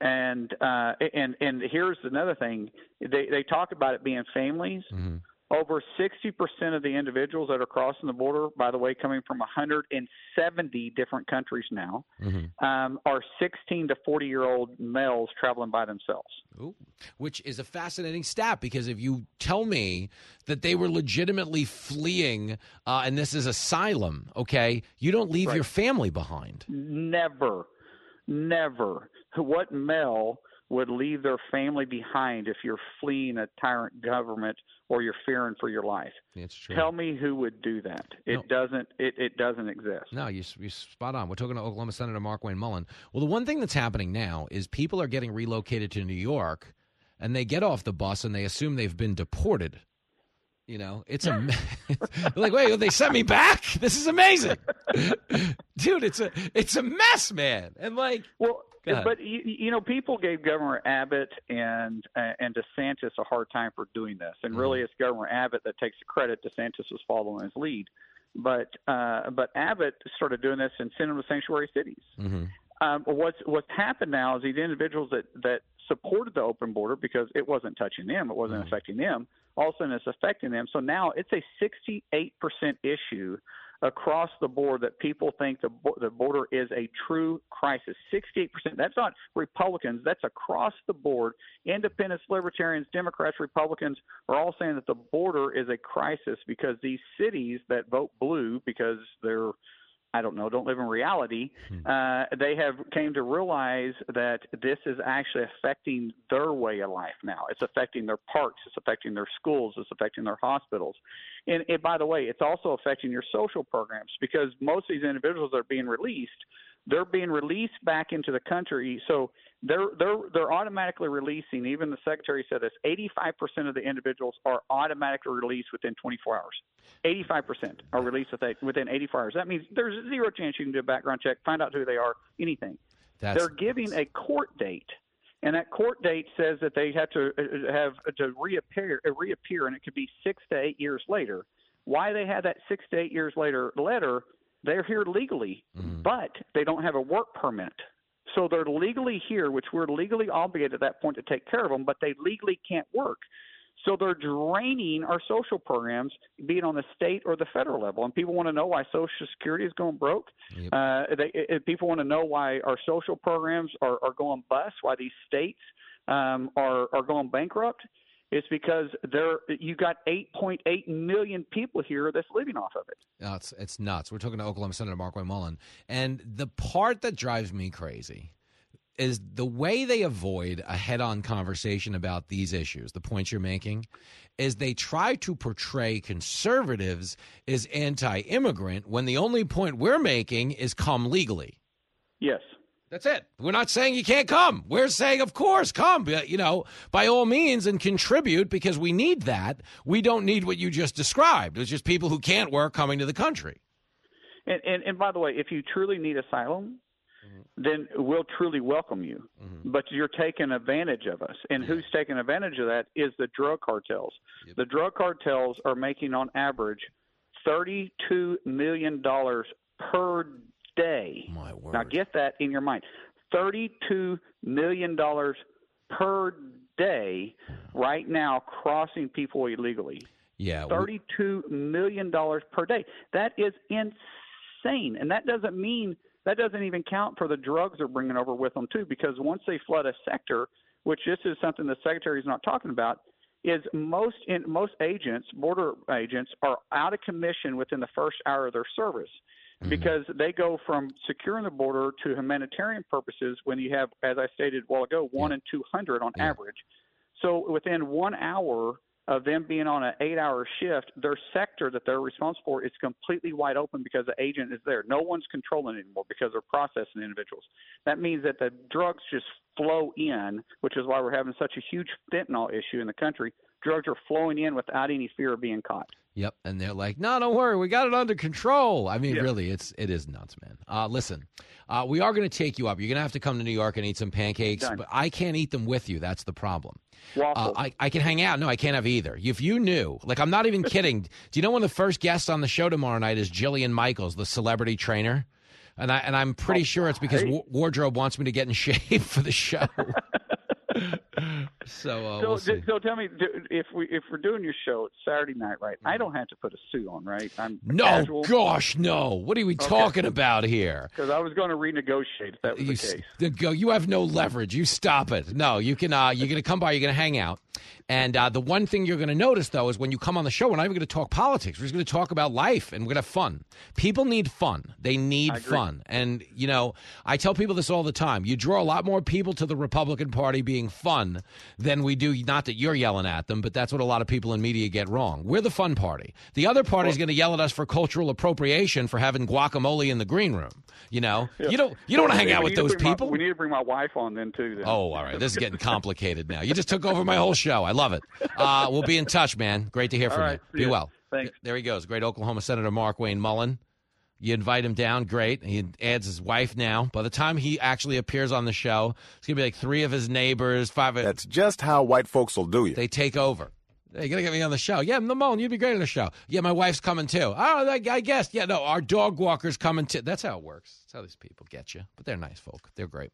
And uh, and and here's another thing. They they talk about it being families. Over 60% of the individuals that are crossing the border, by the way, coming from 170 different countries now, um, are 16 to 40 year old males traveling by themselves. Ooh. Which is a fascinating stat because if you tell me that they were legitimately fleeing uh, and this is asylum, okay, you don't leave your family behind. Never, never. What male would leave their family behind if you're fleeing a tyrant government or you're fearing for your life? It's true. Tell me who would do that. It No. doesn't. It, it doesn't exist. No, you you spot on. We're talking to Oklahoma Senator Markwayne Mullin. Well, the one thing that's happening now is people are getting relocated to New York, and they get off the bus and they assume they've been deported. You know, it's a hmm. like wait, they sent me back. This is amazing, dude. It's a it's a mess, man. And like, well. But you, you know, people gave Governor Abbott and uh, and DeSantis a hard time for doing this, and really, Mm-hmm. it's Governor Abbott that takes the credit. DeSantis was following his lead, but uh, but Abbott started doing this and sent them to sanctuary cities. Mm-hmm. Um, what's what's happened now is these individuals that that supported the open border because it wasn't touching them, it wasn't affecting them. All of a sudden, it's affecting them. So now it's a 68% issue across the board that people think the the border is a true crisis. 68%. That's not Republicans. That's across the board. Independents, Libertarians, Democrats, Republicans are all saying that the border is a crisis because these cities that vote blue because they're I don't know, don't live in reality, Hmm. uh, they have came to realize that this is actually affecting their way of life now. It's affecting their parks, it's affecting their schools, it's affecting their hospitals. And, and by the way, it's also affecting your social programs because most of these individuals that are being released, they're being released back into the country. So they're they're they're automatically releasing. Even the secretary said this: 85% of the individuals are automatically released within 24 hours. 85% are released within within 84 hours. That means there's zero chance you can do a background check, find out who they are, anything. That's- they're giving a court date, and that court date says that they have to uh, have to reappear, uh, reappear, and it could be six to eight years later. Why they have that six to eight years later letter? They're here legally, but they don't have a work permit. So they're legally here, which we're legally obligated at that point to take care of them, but they legally can't work. So they're draining our social programs, be it on the state or the federal level. And people want to know why Social Security is going broke. Uh, they, people want to know why our social programs are, are going bust, why these states um, are, are going bankrupt. It's because there you got 8.8 million people here that's living off of it. No, it's it's nuts. We're talking to Oklahoma Senator Markwayne Mullin, and the part that drives me crazy is the way they avoid a head-on conversation about these issues. The points you're making is they try to portray conservatives as anti-immigrant when the only point we're making is come legally. Yes. That's it. We're not saying you can't come. We're saying, of course, come. You know, by all means, and contribute because we need that. We don't need what you just described. It's just people who can't work coming to the country. And, and, and by the way, if you truly need asylum, mm-hmm. then we'll truly welcome you. Mm-hmm. But you're taking advantage of us. And who's taking advantage of that is the drug cartels. The drug cartels are making, on average, $32 million per day. Now, get that in your mind $32 million per day right now crossing people illegally. Yeah. $32 million per day. That is insane. And that doesn't mean, that doesn't even count for the drugs they're bringing over with them, too, because once they flood a sector, which this is something the secretary is not talking about, is most in, most agents, border agents, are out of commission within the first hour of their service Mm-hmm. because they go from securing the border to humanitarian purposes when you have, as I stated a while ago, one in 200 on average. So within one hour of them being on an eight-hour shift, their sector that they're responsible for is completely wide open because the agent is there. No one's controlling it anymore because they're processing individuals. That means that the drugs just flow in, which is why we're having such a huge fentanyl issue in the country. Drugs are flowing in without any fear of being caught. Yep, and they're like, "No, don't worry, we got it under control." I mean, Yeah. really, it's it is nuts, man. Uh, listen, uh, we are going to take you up. You're going to have to come to New York and eat some pancakes, Done. but I can't eat them with you. That's the problem. Uh, I, I can hang out. No, I can't have either. If you knew, like, I'm not even kidding. Do you know one of the first guests on the show tomorrow night is Jillian Michaels, the celebrity trainer? And I and I'm pretty sure it's because wa- wardrobe wants me to get in shape for the show. so uh, so, we'll so tell me if we if we're doing your show it's Saturday night, right? I don't have to put a suit on, right? I'm No, casual. gosh, no. What are we talking about here? Because I was going to renegotiate if that was You, the case. the- go, you have no leverage. You stop it. No, you can. Uh, you're going to come by. You're going to hang out. And uh, the one thing you're going to notice, though, is when you come on the show, we're not even going to talk politics. We're just going to talk about life, and we're going to have fun. People need fun. They need fun. And you know, I tell people this all the time. You draw a lot more people to the Republican Party being fun than we do. Not that you're yelling at them, but that's what a lot of people in media get wrong. We're the fun party. The other party is going to yell at us for cultural appropriation for having guacamole in the green room. You know, you don't. You don't want to hang out with those bring my- people. we need to bring my wife on then too. Then. Oh, all right. This is getting complicated now. You just took over my whole show. I love it. Uh, we'll be in touch, man. Great to hear All from right, you. Be well. Thanks. There he goes. Great Oklahoma Senator Markwayne Mullin. You invite him down, great. He adds his wife now. By the time he actually appears on the show, it's gonna be like three of his neighbors, five. That's just how white folks will do you. They take over. Hey, you gotta get me on the show. Yeah, Mullin, you'd be great on the show. Yeah, my wife's coming too. Oh, I I guess. Yeah, no, our dog walker's coming too. That's how it works. That's how these people get you. But they're nice folk. They're great.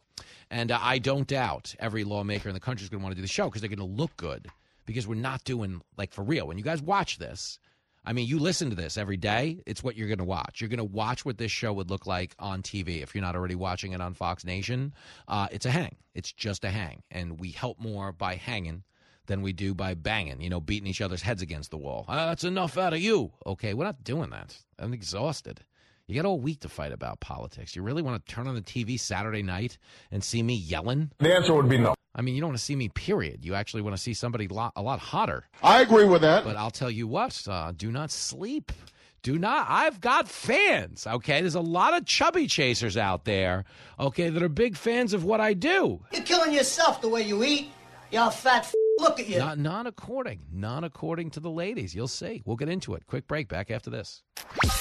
And uh, I don't doubt every lawmaker in the country is going to want to do the show because they're going to look good because we're not doing like for real. When you guys watch this, I mean, you listen to this every day. It's what you're going to watch. You're going to watch what this show would look like on TV. If you're not already watching it on Fox Nation, uh, it's a hang. It's just a hang. And we help more by hanging than we do by banging, you know, beating each other's heads against the wall. Uh, that's enough out of you. Okay, we're not doing that. I'm exhausted. You got all week to fight about politics. You really want to turn on the TV Saturday night and see me yelling? The answer would be no. I mean, you don't want to see me, period. You actually want to see somebody lot, a lot hotter. I agree with that. But I'll tell you what, uh, do not sleep. Do not. I've got fans, okay? There's a lot of chubby chasers out there, okay, that are big fans of what I do. You're killing yourself the way you eat. You're a fat f- Look at you. Not, not according. Not according to the ladies. You'll see. We'll get into it. Quick break. Back after this.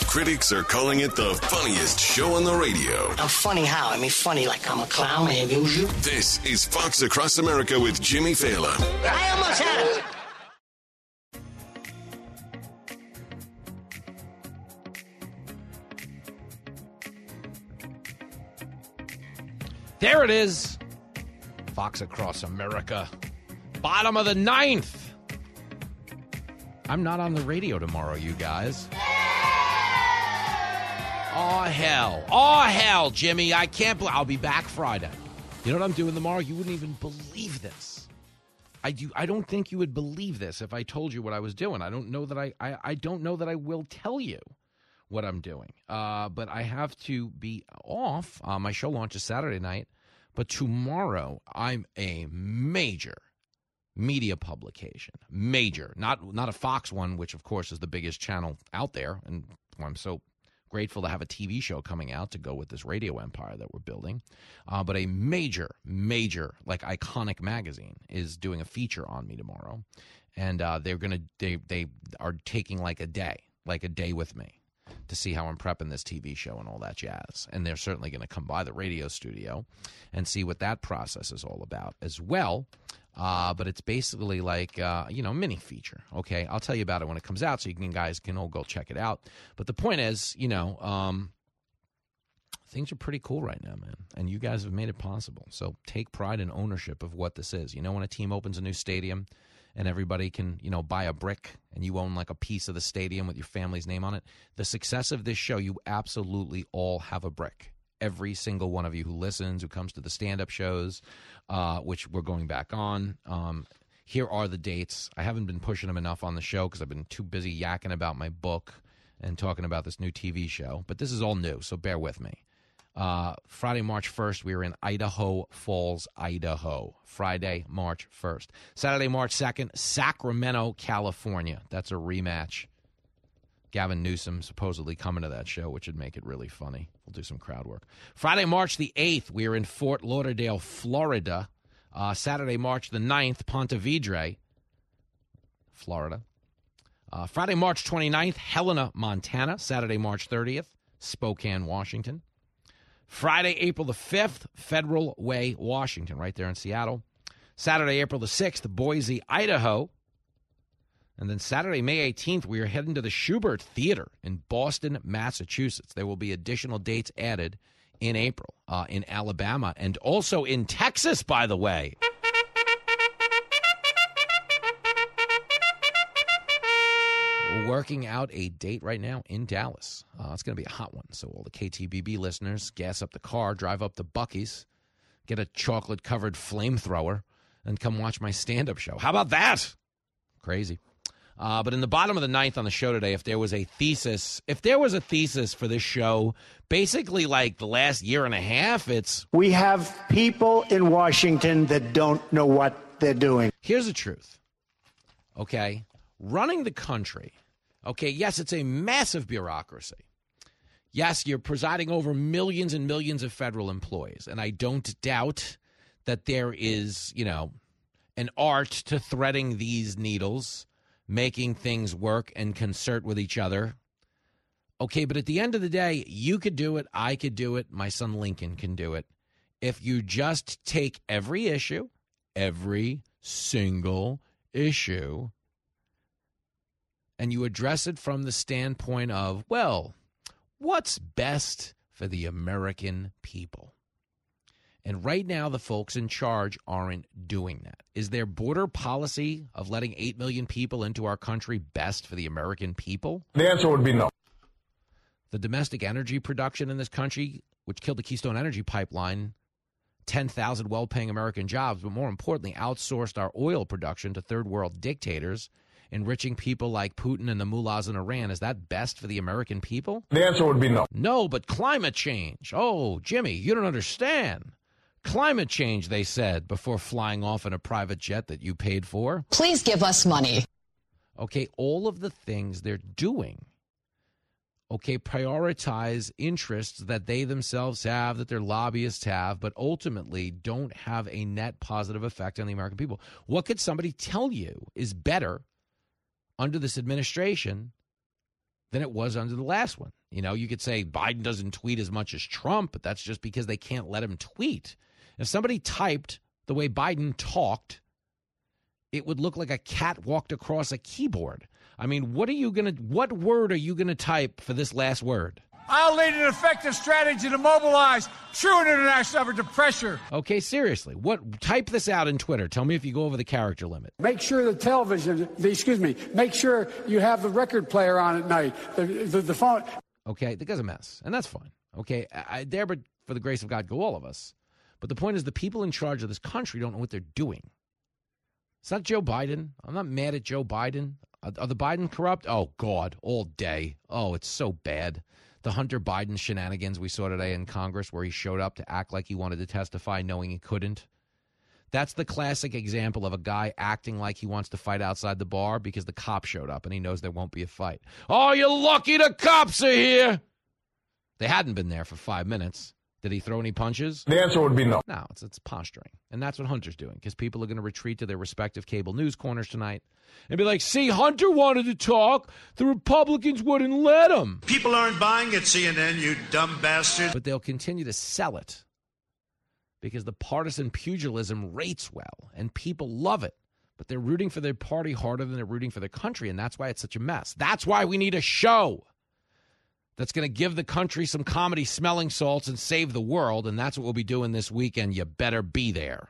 Critics are calling it the funniest show on the radio. I'm funny how? I mean, funny like I'm a clown. I amuse you. This is Fox Across America with Jimmy Failla. I almost had it. There it is. Fox Across America. Bottom of the ninth. I'm not on the radio tomorrow, you guys. Oh, hell. Oh, hell, Jimmy. I can't believe I'll be back Friday. You know what I'm doing tomorrow? You wouldn't even believe this. I do I don't think you would believe this if I told you what I was doing. I don't know that I I, I don't know that I will tell you what I'm doing. Uh, but I have to be off. Uh, my show launches Saturday night, but tomorrow I'm a major media publication. Major, not not a Fox one, which of course is the biggest channel out there, and I'm so grateful to have a TV show coming out to go with this radio empire that we're building. Uh, but a major, major, like iconic magazine is doing a feature on me tomorrow, and uh, they're gonna they they are taking like a day, like a day with me. To see how I'm prepping this TV show and all that jazz. And they're certainly going to come by the radio studio and see what that process is all about as well. Uh, but it's basically like uh, you know mini feature. Okay, I'll tell you about it when it comes out, so you can guys can all go check it out. But the point is, you know, um, things are pretty cool right now, man, and you guys have made it possible. So take pride and ownership of what this is. You know, when a team opens a new stadium and everybody can you know buy a brick and you own like a piece of the stadium with your family's name on it, the success of this show, you absolutely all have a brick every single one of you who listens, who comes to the stand up shows, uh, which we're going back on. Um, here are the dates. I haven't been pushing them enough on the show because I've been too busy yakking about my book and talking about this new TV show. But this is all new, so bear with me. Uh, Friday, March 1st, we were in Idaho Falls, Idaho. Friday, March 1st. Saturday, March 2nd, Sacramento, California. That's a rematch Gavin Newsom supposedly coming to that show, which would make it really funny. We'll do some crowd work. Friday, March the 8th, we are in Fort Lauderdale, Florida. Uh, Saturday, March the 9th, Ponte Vedra, Florida. Uh, Friday, March 29th, Helena, Montana. Saturday, March 30th, Spokane, Washington. Friday, April the 5th, Federal Way, Washington, right there in Seattle. Saturday, April the 6th, Boise, Idaho. And then Saturday, May 18th, we are heading to the Shubert Theater in Boston, Massachusetts. There will be additional dates added in April uh, in Alabama and also in Texas, by the way. Working out a date right now in Dallas. Uh, it's going to be a hot one. So, all the KTBB listeners, gas up the car, drive up to Buc-ee's, get a chocolate covered flamethrower, and come watch my stand up show. How about that? Crazy. Uh, but in the bottom of the ninth on the show today, if there was a thesis, if there was a thesis for this show, basically like the last year and a half, it's we have people in Washington that don't know what they're doing. Here's the truth. Okay, running the country. Okay, yes, it's a massive bureaucracy. Yes, you're presiding over millions and millions of federal employees, and I don't doubt that there is, you know, an art to threading these needles making things work and concert with each other. Okay, but at the end of the day, you could do it. I could do it. My son Lincoln can do it. If you just take every issue, every single issue, and you address it from the standpoint of, well, what's best for the American people? And right now, the folks in charge aren't doing that. Is their border policy of letting 8 million people into our country best for the American people? The answer would be no. The domestic energy production in this country, which killed the Keystone Energy Pipeline, 10,000 well paying American jobs, but more importantly, outsourced our oil production to third world dictators, enriching people like Putin and the mullahs in Iran. Is that best for the American people? The answer would be no. No, but climate change. Oh, Jimmy, you don't understand. Climate change, they said before flying off in a private jet that you paid for. Please give us money. Okay, all of the things they're doing okay, prioritize interests that they themselves have, that their lobbyists have, but ultimately don't have a net positive effect on the American people. What could somebody tell you is better under this administration than it was under the last one? You know, you could say Biden doesn't tweet as much as Trump, but that's just because they can't let him tweet. If somebody typed the way Biden talked, it would look like a cat walked across a keyboard. I mean, what are you going to, what word are you going to type for this last word? I'll lead an effective strategy to mobilize true international effort to pressure. Okay, seriously, what? Type this out in Twitter. Tell me if you go over the character limit. Make sure the television, the, excuse me, make sure you have the record player on at night. The, the, the phone. Okay, the guy's a mess, and that's fine. Okay, I, I dare, but for the grace of God, go all of us. But the point is, the people in charge of this country don't know what they're doing. It's not Joe Biden. I'm not mad at Joe Biden. Are, are the Biden corrupt? Oh, God, all day. Oh, it's so bad. The Hunter Biden shenanigans we saw today in Congress where he showed up to act like he wanted to testify knowing he couldn't. That's the classic example of a guy acting like he wants to fight outside the bar because the cop showed up and he knows there won't be a fight. Oh, you're lucky the cops are here. They hadn't been there for five minutes. Did he throw any punches? The answer would be no. No, it's, it's posturing. And that's what Hunter's doing because people are going to retreat to their respective cable news corners tonight and be like, see, Hunter wanted to talk. The Republicans wouldn't let him. People aren't buying it, CNN, you dumb bastard. But they'll continue to sell it because the partisan pugilism rates well and people love it. But they're rooting for their party harder than they're rooting for their country. And that's why it's such a mess. That's why we need a show that's going to give the country some comedy smelling salts and save the world. And that's what we'll be doing this weekend. You better be there.